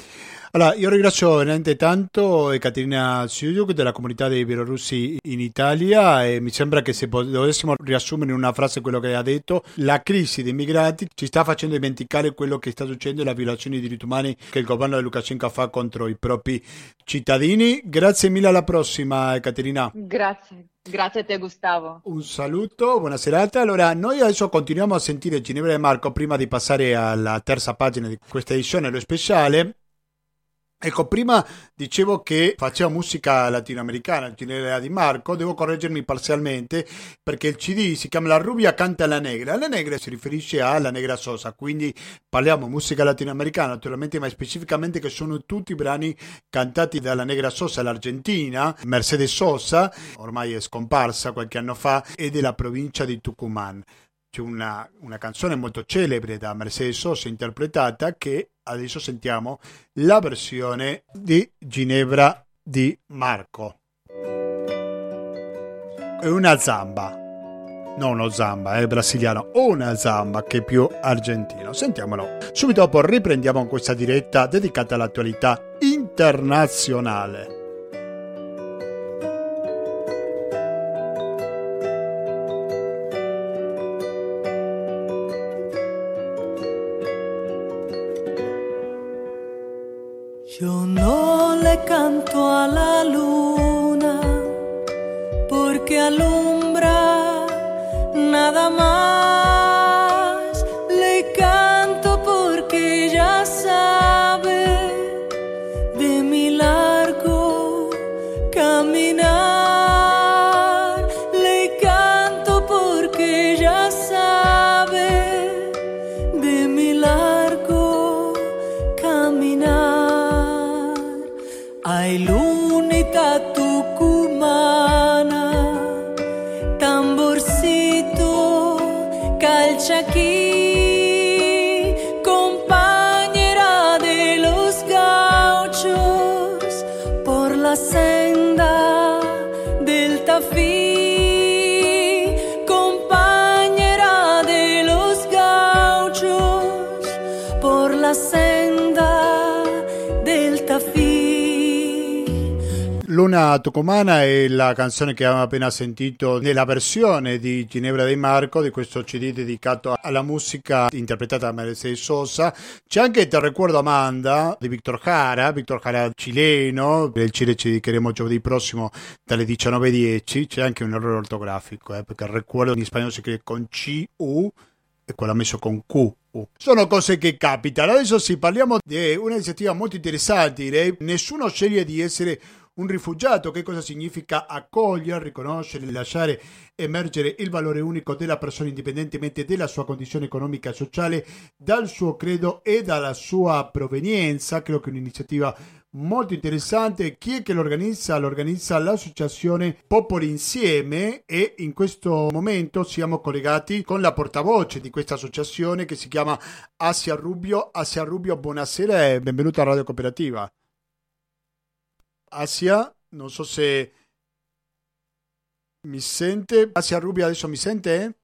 Allora, io ringrazio veramente tanto Caterina Siuduk della comunità dei bielorussi in Italia e mi sembra che se dovessimo riassumere in una frase quello che ha detto, la crisi dei migranti ci sta facendo dimenticare quello che sta succedendo e la violazione dei diritti umani che il governo di Lukashenko fa contro i propri cittadini. Grazie mille, alla prossima Caterina. Grazie. Grazie a te Gustavo. Un saluto, buona serata. Allora, noi adesso continuiamo a sentire Ginevra e Marco prima di passare alla terza pagina di questa edizione, lo speciale. Ecco, prima dicevo che faceva musica latinoamericana, il Ginevra di Marco, devo correggermi parzialmente perché il CD si chiama La Rubia canta la negra, la negra si riferisce alla negra Sosa, quindi parliamo musica latinoamericana naturalmente, ma specificamente che sono tutti brani cantati dalla negra Sosa, l'Argentina, Mercedes Sosa, ormai è scomparsa qualche anno fa, e della provincia di Tucumán. C'è una, una canzone molto celebre da Mercedes Sosa interpretata che adesso sentiamo la versione di Ginevra di Marco. È una zamba, non uno zamba, è brasiliano, una zamba che è più argentino. Sentiamolo. Subito dopo riprendiamo questa diretta dedicata all'attualità internazionale. Tucumana è la canzone che abbiamo appena sentito nella versione di Ginevra di Marco di questo CD dedicato alla musica interpretata da Mercedes Sosa. C'è anche Te ricordo Amanda di Victor Jara, Victor Jara cileno, del Cile ci dedicheremo giovedì prossimo dalle 19.10. C'è anche un errore ortografico, eh, perché il ricordo in spagnolo si scrive con C-U e quello messo con Q. Sono cose che capitano. Adesso sì, parliamo di un'iniziativa molto interessante, direi. Nessuno sceglie di essere un rifugiato, che cosa significa accogliere, riconoscere, lasciare emergere il valore unico della persona indipendentemente dalla sua condizione economica e sociale, dal suo credo e dalla sua provenienza. Credo che un'iniziativa molto interessante. Chi è che l'organizza? L'organizza l'associazione Popoli Insieme e in questo momento siamo collegati con la portavoce di questa associazione che si chiama Asia Rubio. Asia Rubio, buonasera e benvenuta a Radio Cooperativa. Asia, non so se mi sente. Asia Rubio adesso mi sente?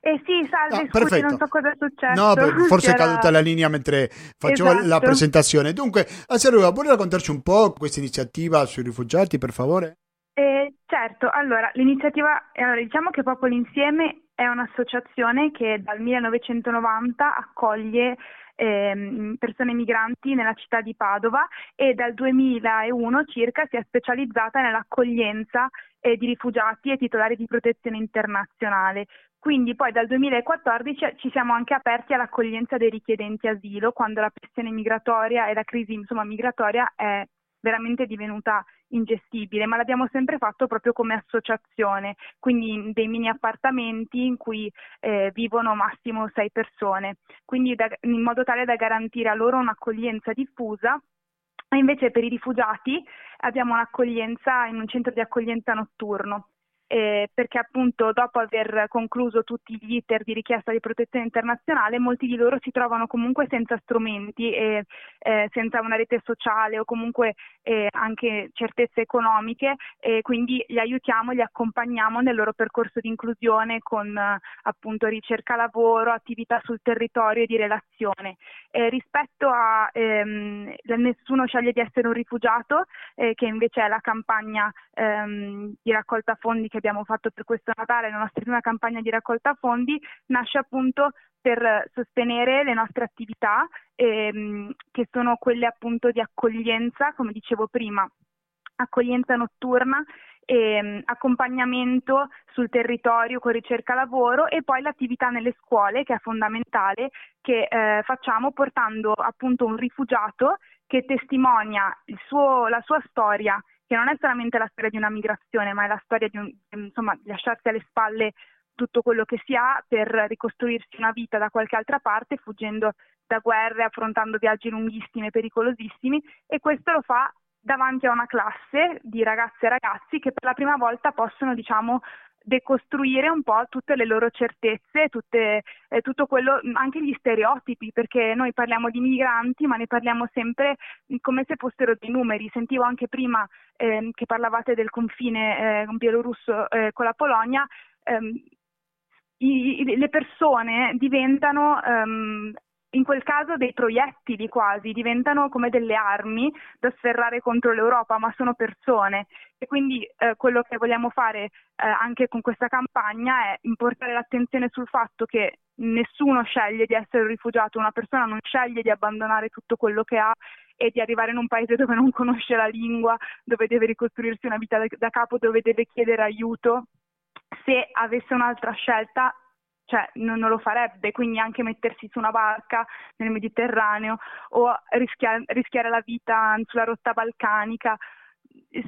Eh sì, salve, Ah, scusi, perfetto. non so cosa è successo. No, forse è C'era- caduta la linea mentre facevo la Esatto. presentazione. Dunque, Asia Rubio, vuoi raccontarci un po' questa iniziativa sui rifugiati, per favore? Eh, certo, allora, l'iniziativa, allora, diciamo che Popoli Insieme è un'associazione che dal 1990 accoglie ehm, persone migranti nella città di Padova e dal 2001 circa si è specializzata nell'accoglienza eh, di rifugiati e titolari di protezione internazionale. Quindi poi dal 2014 ci siamo anche aperti all'accoglienza dei richiedenti asilo quando la pressione migratoria e la crisi insomma, migratoria è veramente divenuta ingestibile, ma l'abbiamo sempre fatto proprio come associazione, quindi in dei mini appartamenti in cui eh, vivono massimo sei persone, quindi da- in modo tale da garantire a loro un'accoglienza diffusa. Invece per i rifugiati abbiamo un'accoglienza in un centro di accoglienza notturno. Eh, perché appunto dopo aver concluso tutti gli iter di richiesta di protezione internazionale, molti di loro si trovano comunque senza strumenti e eh, senza una rete sociale o comunque eh, anche certezze economiche e quindi li aiutiamo, li accompagniamo nel loro percorso di inclusione con appunto ricerca lavoro, attività sul territorio e di relazione. Eh, rispetto a ehm, Nessuno sceglie di essere un rifugiato, eh, che invece è la campagna ehm, di raccolta fondi che abbiamo fatto per questo Natale, la nostra prima campagna di raccolta fondi, nasce appunto per sostenere le nostre attività ehm, che sono quelle appunto di accoglienza, come dicevo prima, accoglienza notturna e accompagnamento sul territorio con ricerca lavoro e poi l'attività nelle scuole che è fondamentale che eh, facciamo portando appunto un rifugiato che testimonia suo, la sua storia che non è solamente la storia di una migrazione ma è la storia di, un, insomma, di lasciarsi alle spalle tutto quello che si ha per ricostruirsi una vita da qualche altra parte fuggendo da guerre, affrontando viaggi lunghissimi e pericolosissimi e questo lo fa davanti a una classe di ragazze e ragazzi che per la prima volta possono, diciamo, decostruire un po' tutte le loro certezze, tutte, eh, tutto quello, anche gli stereotipi, perché noi parliamo di migranti, ma ne parliamo sempre come se fossero dei numeri. Sentivo anche prima eh, che parlavate del confine eh, bielorusso eh, con la Polonia. Ehm, i, le persone diventano um, in quel caso dei proiettili quasi, diventano come delle armi da sferrare contro l'Europa, ma sono persone. E quindi eh, quello che vogliamo fare eh, anche con questa campagna è importare l'attenzione sul fatto che nessuno sceglie di essere un rifugiato, una persona non sceglie di abbandonare tutto quello che ha e di arrivare in un paese dove non conosce la lingua, dove deve ricostruirsi una vita da, da capo, dove deve chiedere aiuto. Se avesse un'altra scelta cioè non, non, lo farebbe, quindi anche mettersi su una barca nel Mediterraneo o rischiare, rischiare la vita sulla rotta balcanica.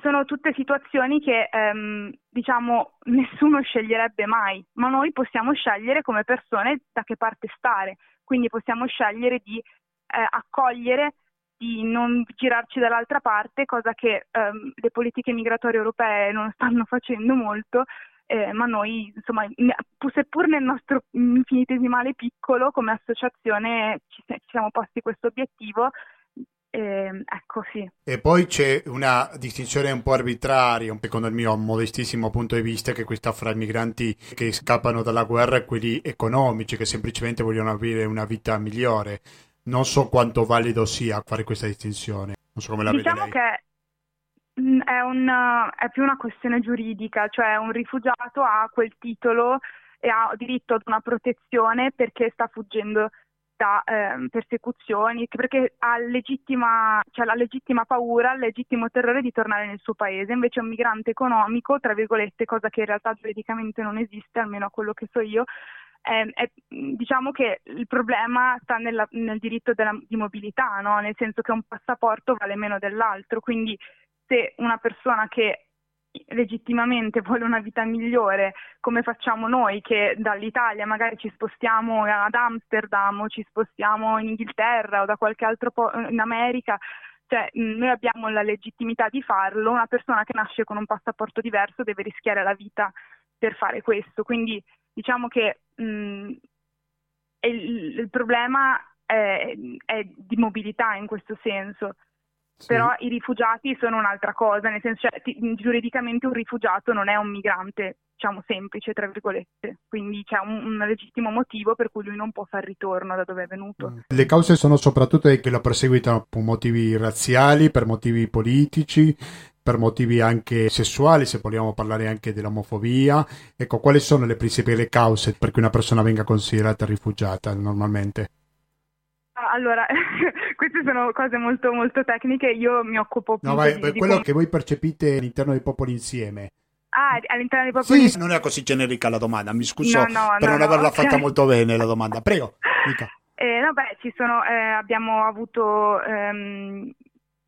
Sono tutte situazioni che ehm, diciamo nessuno sceglierebbe mai, ma noi possiamo scegliere come persone da che parte stare, quindi possiamo scegliere di eh, accogliere di non girarci dall'altra parte, cosa che ehm, le politiche migratorie europee non stanno facendo molto, eh, ma noi, insomma, seppur nel nostro infinitesimale piccolo, come associazione ci, ci siamo posti questo obiettivo. Eh, ecco sì. E poi c'è una distinzione un po' arbitraria, secondo il mio modestissimo punto di vista, che questa fra i migranti che scappano dalla guerra e quelli economici che semplicemente vogliono avere una vita migliore. Non so quanto valido sia fare questa distinzione. Non so come la diciamo vede lei. che è, un, è più una questione giuridica, cioè un rifugiato ha quel titolo e ha diritto ad una protezione perché sta fuggendo da eh, persecuzioni, perché ha legittima, cioè la legittima paura, il legittimo terrore di tornare nel suo paese. Invece un migrante economico, tra virgolette, cosa che in realtà giuridicamente non esiste, almeno a quello che so io, è, è, diciamo che il problema sta nella, nel diritto della, di mobilità, no? nel senso che un passaporto vale meno dell'altro, quindi se una persona che legittimamente vuole una vita migliore come facciamo noi che dall'Italia magari ci spostiamo ad Amsterdam o ci spostiamo in Inghilterra o da qualche altro po- in America cioè noi abbiamo la legittimità di farlo una persona che nasce con un passaporto diverso deve rischiare la vita per fare questo. Quindi diciamo che mh, il, il, problema è, è di mobilità in questo senso sì. Però i rifugiati sono un'altra cosa, nel senso cioè, giuridicamente un rifugiato non è un migrante, diciamo semplice, tra virgolette, quindi c'è un, un, legittimo motivo per cui lui non può fare ritorno da dove è venuto. Mm. Le cause sono soprattutto che lo perseguitano per motivi razziali, per motivi politici, per motivi anche sessuali, se vogliamo parlare anche dell'omofobia. Ecco, quali sono le principali cause per cui una persona venga considerata rifugiata normalmente? Allora, queste sono cose molto, molto tecniche, io mi occupo più no, vai, di, quello di... che voi percepite all'interno dei popoli insieme. Ah, all'interno dei popoli Sì, non è così generica la domanda, mi scuso no, no, per no, non averla fatta molto bene la domanda. Prego, dica. Eh, no, beh, ci sono, eh, abbiamo avuto... Ehm,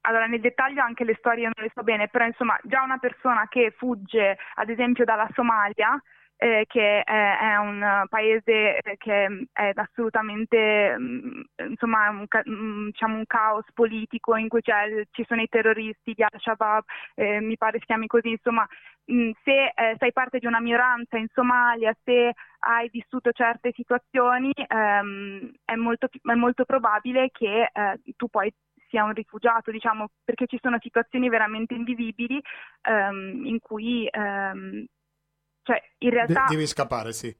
allora, nel dettaglio anche le storie non le so bene, però insomma, già una persona che fugge, ad esempio, dalla Somalia, eh, che è, è, un paese che è assolutamente mm, insomma, un, mm, diciamo un caos politico in cui ci sono i terroristi di Al-Shabaab, eh, mi pare si chiami così, insomma mm, se eh, sei parte di una minoranza in Somalia, se hai vissuto certe situazioni, ehm, è, molto, è, molto, probabile che eh, tu poi sia un rifugiato, diciamo, perché ci sono situazioni veramente invivibili ehm, in cui ehm, cioè in realtà... De- devi scappare, sì.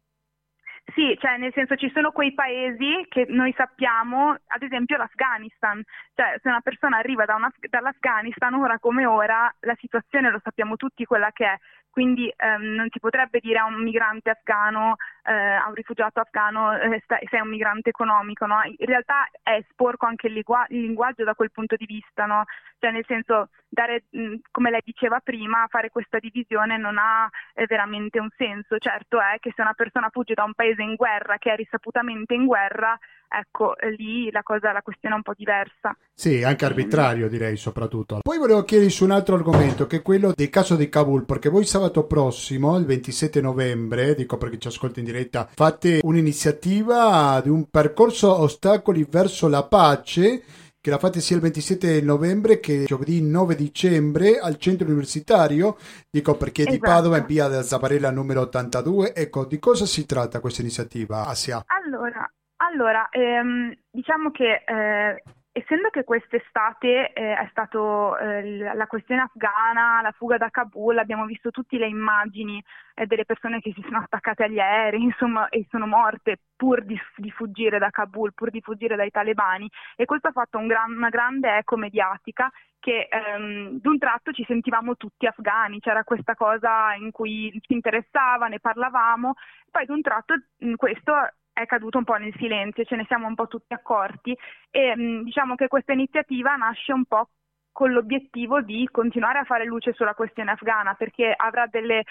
Sì, cioè nel senso ci sono quei paesi che noi sappiamo, ad esempio l'Afghanistan, cioè se una persona arriva da una, dall'Afghanistan ora come ora la situazione lo sappiamo tutti quella che è, quindi ehm, non si potrebbe dire a un migrante afgano, eh, a un rifugiato afgano, eh, sei un migrante economico, no? In realtà è sporco anche il, lingu- il linguaggio da quel punto di vista, no? Cioè nel senso, dare, mh, come lei diceva prima, fare questa divisione non ha eh, veramente un senso. Certo è che se una persona fugge da un paese in guerra, che è risaputamente in guerra, ecco, lì la, cosa, la questione è un po' diversa. Sì, anche arbitrario direi soprattutto. Poi volevo chiedervi su un altro argomento, che è quello del caso di Kabul, perché voi sabato prossimo, il 27 novembre, dico perché ci ascolta in diretta, fate un'iniziativa di un percorso ostacoli verso la pace che la fate sia il 27 novembre che giovedì 9 dicembre al centro universitario, dico perché esatto. di Padova in via della Zabarella numero 82. Ecco, di cosa si tratta questa iniziativa, Asia? Allora, allora, ehm, diciamo che eh, essendo che quest'estate eh, è stata eh, la questione afghana, la fuga da Kabul, abbiamo visto tutte le immagini eh, delle persone che si sono attaccate agli aerei, insomma, e sono morte pur di, di, fuggire da Kabul, pur di fuggire dai talebani, e questo ha fatto un gran, una grande eco mediatica che ehm, d'un tratto ci sentivamo tutti afghani, c'era questa cosa in cui ci interessava, ne parlavamo, poi d'un tratto questo è caduto un po' nel silenzio, ce ne siamo un po' tutti accorti e mh, diciamo che questa iniziativa nasce un po' con l'obiettivo di continuare a fare luce sulla questione afghana perché avrà delle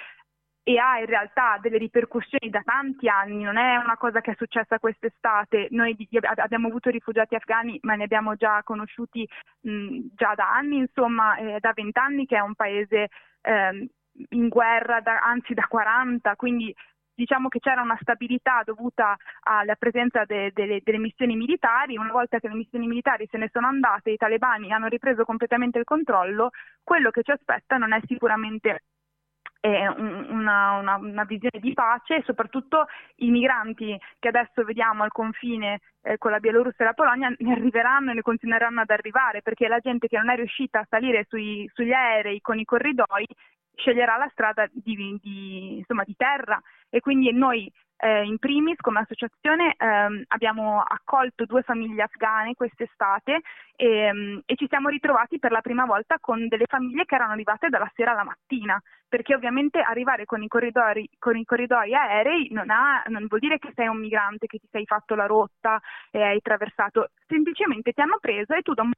e ha in realtà delle ripercussioni da tanti anni, non è una cosa che è successa quest'estate, noi abbiamo avuto rifugiati afghani ma ne abbiamo già conosciuti mh, già da anni, insomma eh, da vent'anni che è un paese eh, in guerra, da, anzi da 40, quindi diciamo che c'era una stabilità dovuta alla presenza de, de, delle missioni militari, una volta che le missioni militari se ne sono andate, i talebani hanno ripreso completamente il controllo, quello che ci aspetta non è sicuramente eh, una, una, una, visione di pace e soprattutto i migranti che adesso vediamo al confine eh, con la Bielorussia e la Polonia ne arriveranno e ne continueranno ad arrivare perché la gente che non è riuscita a salire sui, sugli aerei con i corridoi sceglierà la strada di, di, insomma, di terra. E quindi noi eh, in primis come associazione ehm, abbiamo accolto due famiglie afghane quest'estate e, um, e, ci siamo ritrovati per la prima volta con delle famiglie che erano arrivate dalla sera alla mattina, perché ovviamente arrivare con i corridoi, con i corridoi aerei non, ha, non, vuol dire che sei un migrante, che ti sei fatto la rotta e hai attraversato, semplicemente ti hanno preso e tu da un,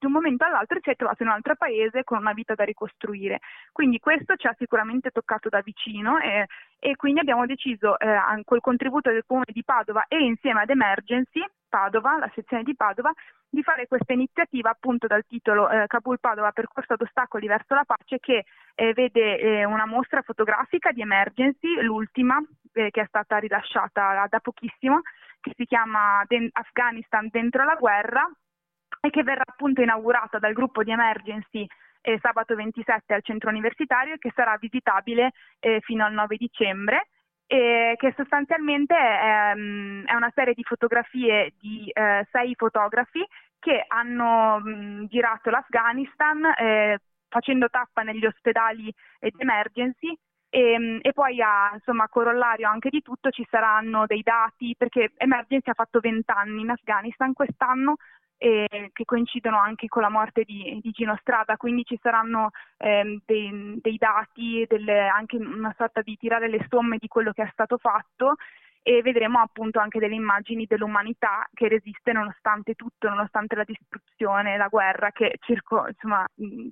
di un momento all'altro si è trovato in un altro paese con una vita da ricostruire. Quindi questo ci ha sicuramente toccato da vicino e, e quindi abbiamo deciso eh, col contributo del Comune di Padova e insieme ad Emergency Padova, la sezione di Padova, di fare questa iniziativa appunto dal titolo eh, Kabul Padova percorso ad ostacoli verso la pace che eh, vede eh, una mostra fotografica di Emergency, l'ultima eh, che è stata rilasciata da pochissimo, che si chiama Afghanistan dentro la guerra e che verrà appunto inaugurata dal gruppo di emergency eh, sabato 27 al centro universitario e che sarà visitabile eh, fino al 9 dicembre e che sostanzialmente è, mm, è una serie di fotografie di eh, sei fotografi che hanno mh, mm, girato l'Afghanistan eh, facendo tappa negli ospedali di emergency e, mm, e, poi a insomma, corollario anche di tutto ci saranno dei dati perché Emergency ha fatto 20 anni in Afghanistan quest'anno eh, che coincidono anche con la morte di, di Gino Strada, quindi ci saranno eh, dei, dei, dati, delle, anche una sorta di tirare le somme di quello che è stato fatto e vedremo appunto anche delle immagini dell'umanità che resiste nonostante tutto, nonostante la distruzione, la guerra che circo, insomma,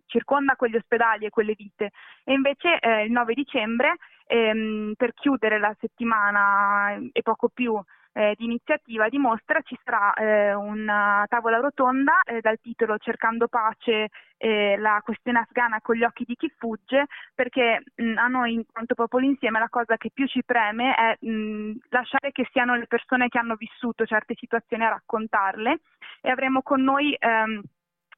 circonda quegli ospedali e quelle vite. E invece eh, il 9 dicembre, ehm, per chiudere la settimana e poco più eh, di iniziativa di mostra ci sarà eh, una tavola rotonda eh, dal titolo Cercando pace, eh, la questione afghana con gli occhi di chi fugge, perché mh, a noi in quanto popolo insieme la cosa che più ci preme è mh, lasciare che siano le persone che hanno vissuto certe situazioni a raccontarle. E avremo con noi ehm,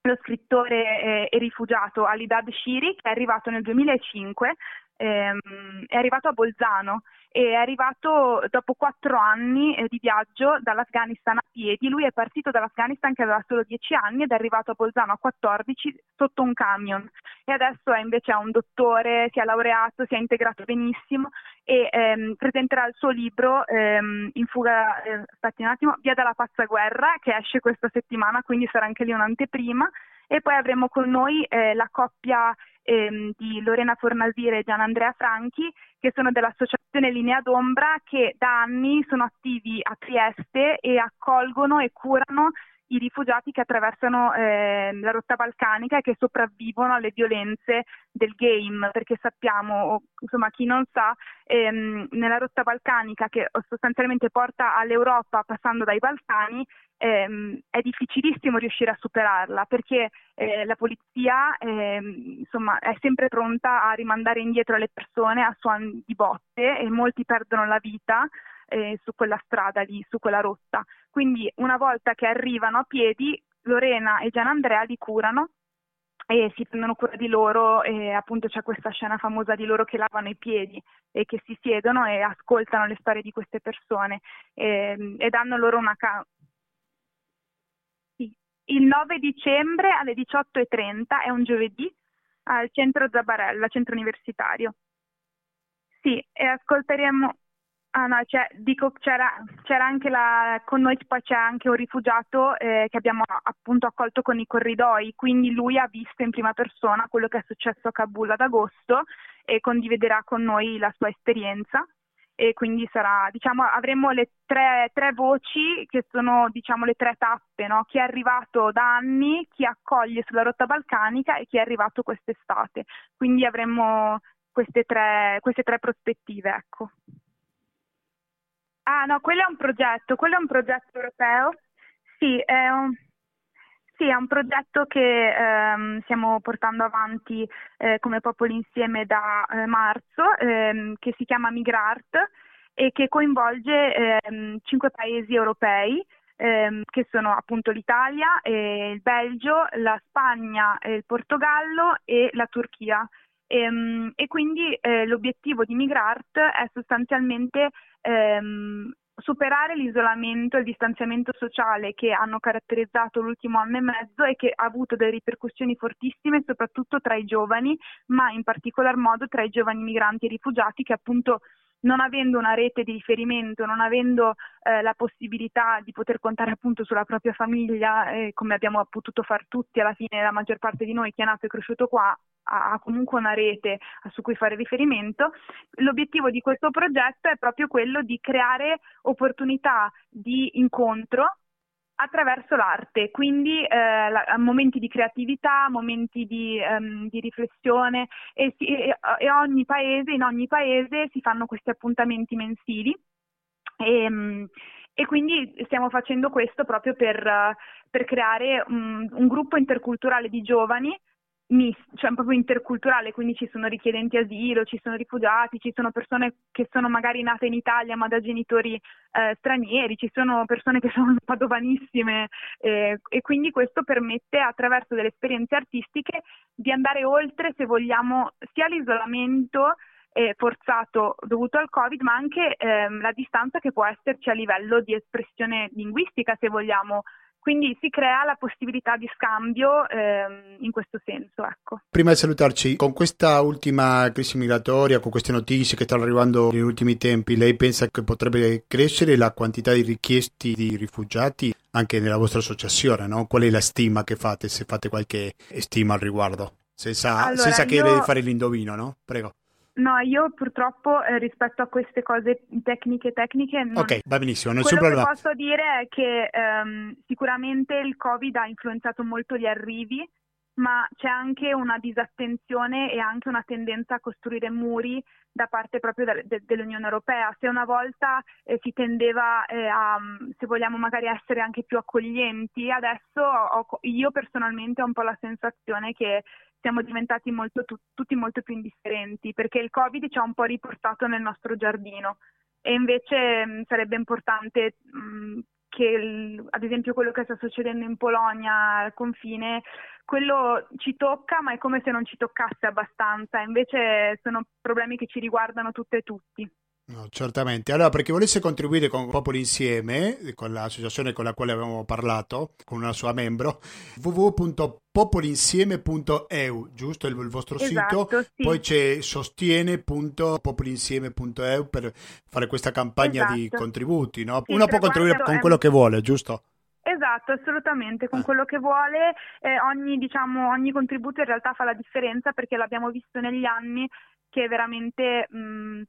lo scrittore eh, e rifugiato Alidad Shiri che è arrivato nel 2005 ehm, è arrivato a Bolzano e è arrivato dopo quattro anni eh, di viaggio dall'Afghanistan a piedi. Lui è partito dall'Afghanistan che aveva solo dieci anni ed è arrivato a Bolzano a 14 sotto un camion e adesso è invece un dottore, si è laureato, si è integrato benissimo e ehm, presenterà il suo libro ehm, in fuga, eh, aspetti un attimo, Via dalla pazza guerra che esce questa settimana, quindi sarà anche lì un'anteprima e poi avremo con noi eh, la coppia ehm, di Lorena Fornasire e Gian Andrea Franchi, che sono dell'associazione Linea d'Ombra, che da anni sono attivi a Trieste e accolgono e curano i rifugiati che attraversano eh, la rotta balcanica e che sopravvivono alle violenze del game, perché sappiamo, insomma chi non sa, ehm, nella rotta balcanica che sostanzialmente porta all'Europa passando dai Balcani, ehm, è difficilissimo riuscire a superarla perché eh, la polizia ehm, insomma, è sempre pronta a rimandare indietro le persone a suon di botte e molti perdono la vita eh, su quella strada lì, su quella rotta. Quindi una volta che arrivano a piedi, Lorena e Gian Andrea li curano e si prendono cura di loro e appunto c'è questa scena famosa di loro che lavano i piedi e che si siedono e ascoltano le storie di queste persone e, ehm, e danno loro una, ca- il 9 dicembre alle 18.30, è un giovedì, al centro Zabarella, centro universitario. Sì, e ascolteremo. Ah no, cioè, dico, c'era, c'era, anche la, con noi poi c'è anche un rifugiato eh, che abbiamo appunto accolto con i corridoi, quindi lui ha visto in prima persona quello che è successo a Kabul ad agosto e condividerà con noi la sua esperienza e quindi sarà, diciamo, avremo le tre, tre voci che sono diciamo, le tre tappe, no? chi è arrivato da anni, chi accoglie sulla rotta balcanica e chi è arrivato quest'estate. Quindi avremo queste tre, queste tre prospettive. Ecco. Ah no, quello è un progetto, quello è un progetto europeo. Sì, è un, sì, è un progetto che ehm, stiamo portando avanti eh, come Popoli Insieme da eh, marzo, ehm, che si chiama Migrart e che coinvolge ehm, cinque paesi europei, ehm, che sono appunto l'Italia, il Belgio, la Spagna, il Portogallo e la Turchia. E, ehm, e quindi eh, l'obiettivo di Migrart è sostanzialmente ehm, superare l'isolamento e il distanziamento sociale che hanno caratterizzato l'ultimo anno e mezzo e che ha avuto delle ripercussioni fortissime soprattutto tra i giovani, ma in particolar modo tra i giovani migranti e rifugiati che appunto non avendo una rete di riferimento, non avendo eh, la possibilità di poter contare appunto sulla propria famiglia, eh, come abbiamo potuto far tutti alla fine, la maggior parte di noi che è nato e cresciuto qua, ha comunque una rete su cui fare riferimento. L'obiettivo di questo progetto è proprio quello di creare opportunità di incontro attraverso l'arte, quindi eh, la, momenti di creatività, momenti di, um, di riflessione e, si, e, e, ogni paese, in ogni paese si fanno questi appuntamenti mensili. E, um, e quindi stiamo facendo questo proprio per, per creare un, un gruppo interculturale di giovani mis, cioè proprio interculturale, quindi ci sono richiedenti asilo, ci sono rifugiati, ci sono persone che sono magari nate in Italia ma da genitori eh, stranieri, ci sono persone che sono padovanissime eh, e quindi questo permette attraverso delle esperienze artistiche di andare oltre, se vogliamo, sia l'isolamento eh, forzato dovuto al Covid, ma anche ehm, la distanza che può esserci a livello di espressione linguistica, se vogliamo quindi si crea la possibilità di scambio ehm, in questo senso. Ecco. Prima di salutarci, con questa ultima crisi migratoria, con queste notizie che stanno arrivando negli ultimi tempi, lei pensa che potrebbe crescere la quantità di richiesti di rifugiati anche nella vostra associazione? No? Qual è la stima che fate, se fate qualche stima al riguardo? Senza, allora, senza io... di fare l'indovino, no? Prego. No, io purtroppo eh, rispetto a queste cose tecniche tecniche non... Ok, va benissimo, non c'è problema. Quello che posso dire è che ehm, sicuramente il Covid ha influenzato molto gli arrivi, ma c'è anche una disattenzione e anche una tendenza a costruire muri da parte proprio de- de- dell'Unione Europea. Se una volta eh, si tendeva eh, a, se vogliamo magari essere anche più accoglienti, adesso ho, io personalmente ho un po' la sensazione che siamo diventati molto, tu, tutti molto più indifferenti perché il Covid ci ha un po' riportato nel nostro giardino e invece mh, sarebbe importante mh, che ad esempio quello che sta succedendo in Polonia al confine, quello ci tocca, ma è come se non ci toccasse abbastanza, invece sono problemi che ci riguardano tutte e tutti. No, certamente. Allora, per chi volesse contribuire con Popoli Insieme, con l'associazione con la quale avevamo parlato, con una sua membro, www.popolinsieme.eu, giusto il, il vostro esatto, sito? Sì. Poi c'è sostiene.popolinsieme.eu per fare questa campagna esatto. di contributi, no? Sì, Uno può contribuire con quello che vuole, giusto? Esatto, assolutamente, con ah. quello che vuole, eh, ogni, diciamo, ogni contributo in realtà fa la differenza perché l'abbiamo visto negli anni che veramente mh,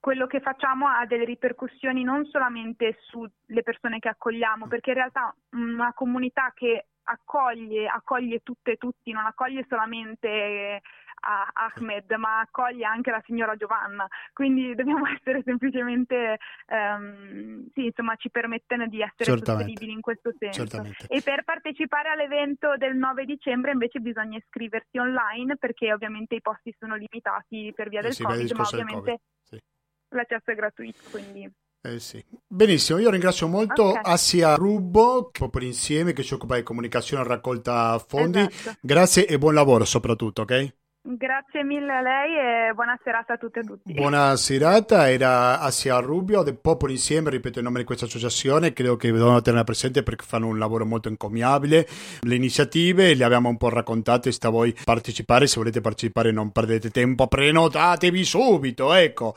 quello che facciamo ha delle ripercussioni non solamente sulle persone che accogliamo, perché in realtà una comunità che accoglie, accoglie tutte e tutti, non accoglie solamente Ahmed, ma accoglie anche la signora Giovanna. Quindi dobbiamo essere semplicemente, um, sì, insomma, ci permettono di essere sostenibili in questo senso. Certamente. E per partecipare all'evento del 9 dicembre invece bisogna iscriversi online perché ovviamente i posti sono limitati per via eh del sì, Covid, ma ovviamente COVID. L'accesso è gratuito, quindi... Eh sì. Benissimo, io ringrazio molto okay. Asia Rubbo, proprio insieme, che si occupa di comunicazione e raccolta fondi. Esatto. Grazie e buon lavoro soprattutto, ok? Grazie mille a lei e buona serata a tutte e tutti. Buona serata, era Asia Rubio del Popolo Insieme, ripeto il nome di questa associazione, credo che devono tenerla presente perché fanno un lavoro molto encomiabile. Le iniziative le abbiamo un po' raccontate, sta a voi partecipare, se volete partecipare non perdete tempo, prenotatevi subito, ecco.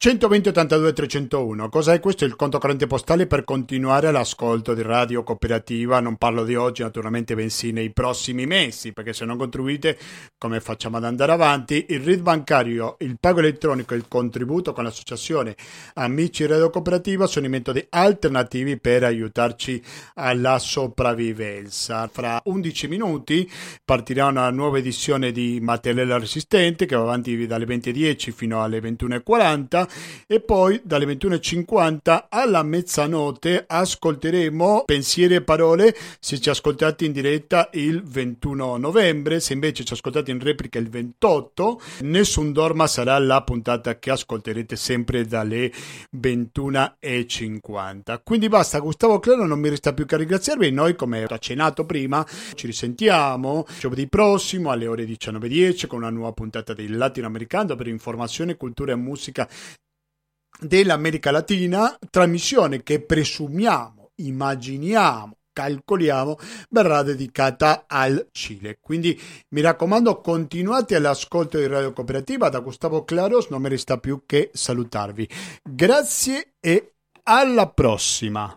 120 82 301. Cos'è questo? Il conto corrente postale per continuare l'ascolto di Radio Cooperativa. Non parlo di oggi, naturalmente, bensì nei prossimi mesi, perché se non contribuite, come facciamo ad andare avanti? Il RID bancario, il pago elettronico e il contributo con l'associazione Amici Radio Cooperativa sono i metodi alternativi per aiutarci alla sopravvivenza. Fra 11 minuti partirà una nuova edizione di Materiale Resistente che va avanti dalle 20.10 fino alle 21.40 e poi dalle 21.50 alla mezzanotte ascolteremo pensieri e parole. Se ci ascoltate in diretta il 21 novembre, se invece ci ascoltate in replica il 28, Nessun Dorma sarà la puntata che ascolterete sempre dalle 21.50. Quindi basta, Gustavo Claro, non mi resta più che ringraziarvi, noi come accennato prima ci risentiamo giovedì prossimo alle ore 19.10 con una nuova puntata del Latinoamericano per informazione, cultura e musica dell'America Latina, trasmissione che presumiamo, immaginiamo, calcoliamo verrà dedicata al Cile. Quindi mi raccomando, continuate all'ascolto di Radio Cooperativa da Gustavo Claros, non mi resta più che salutarvi. Grazie e alla prossima.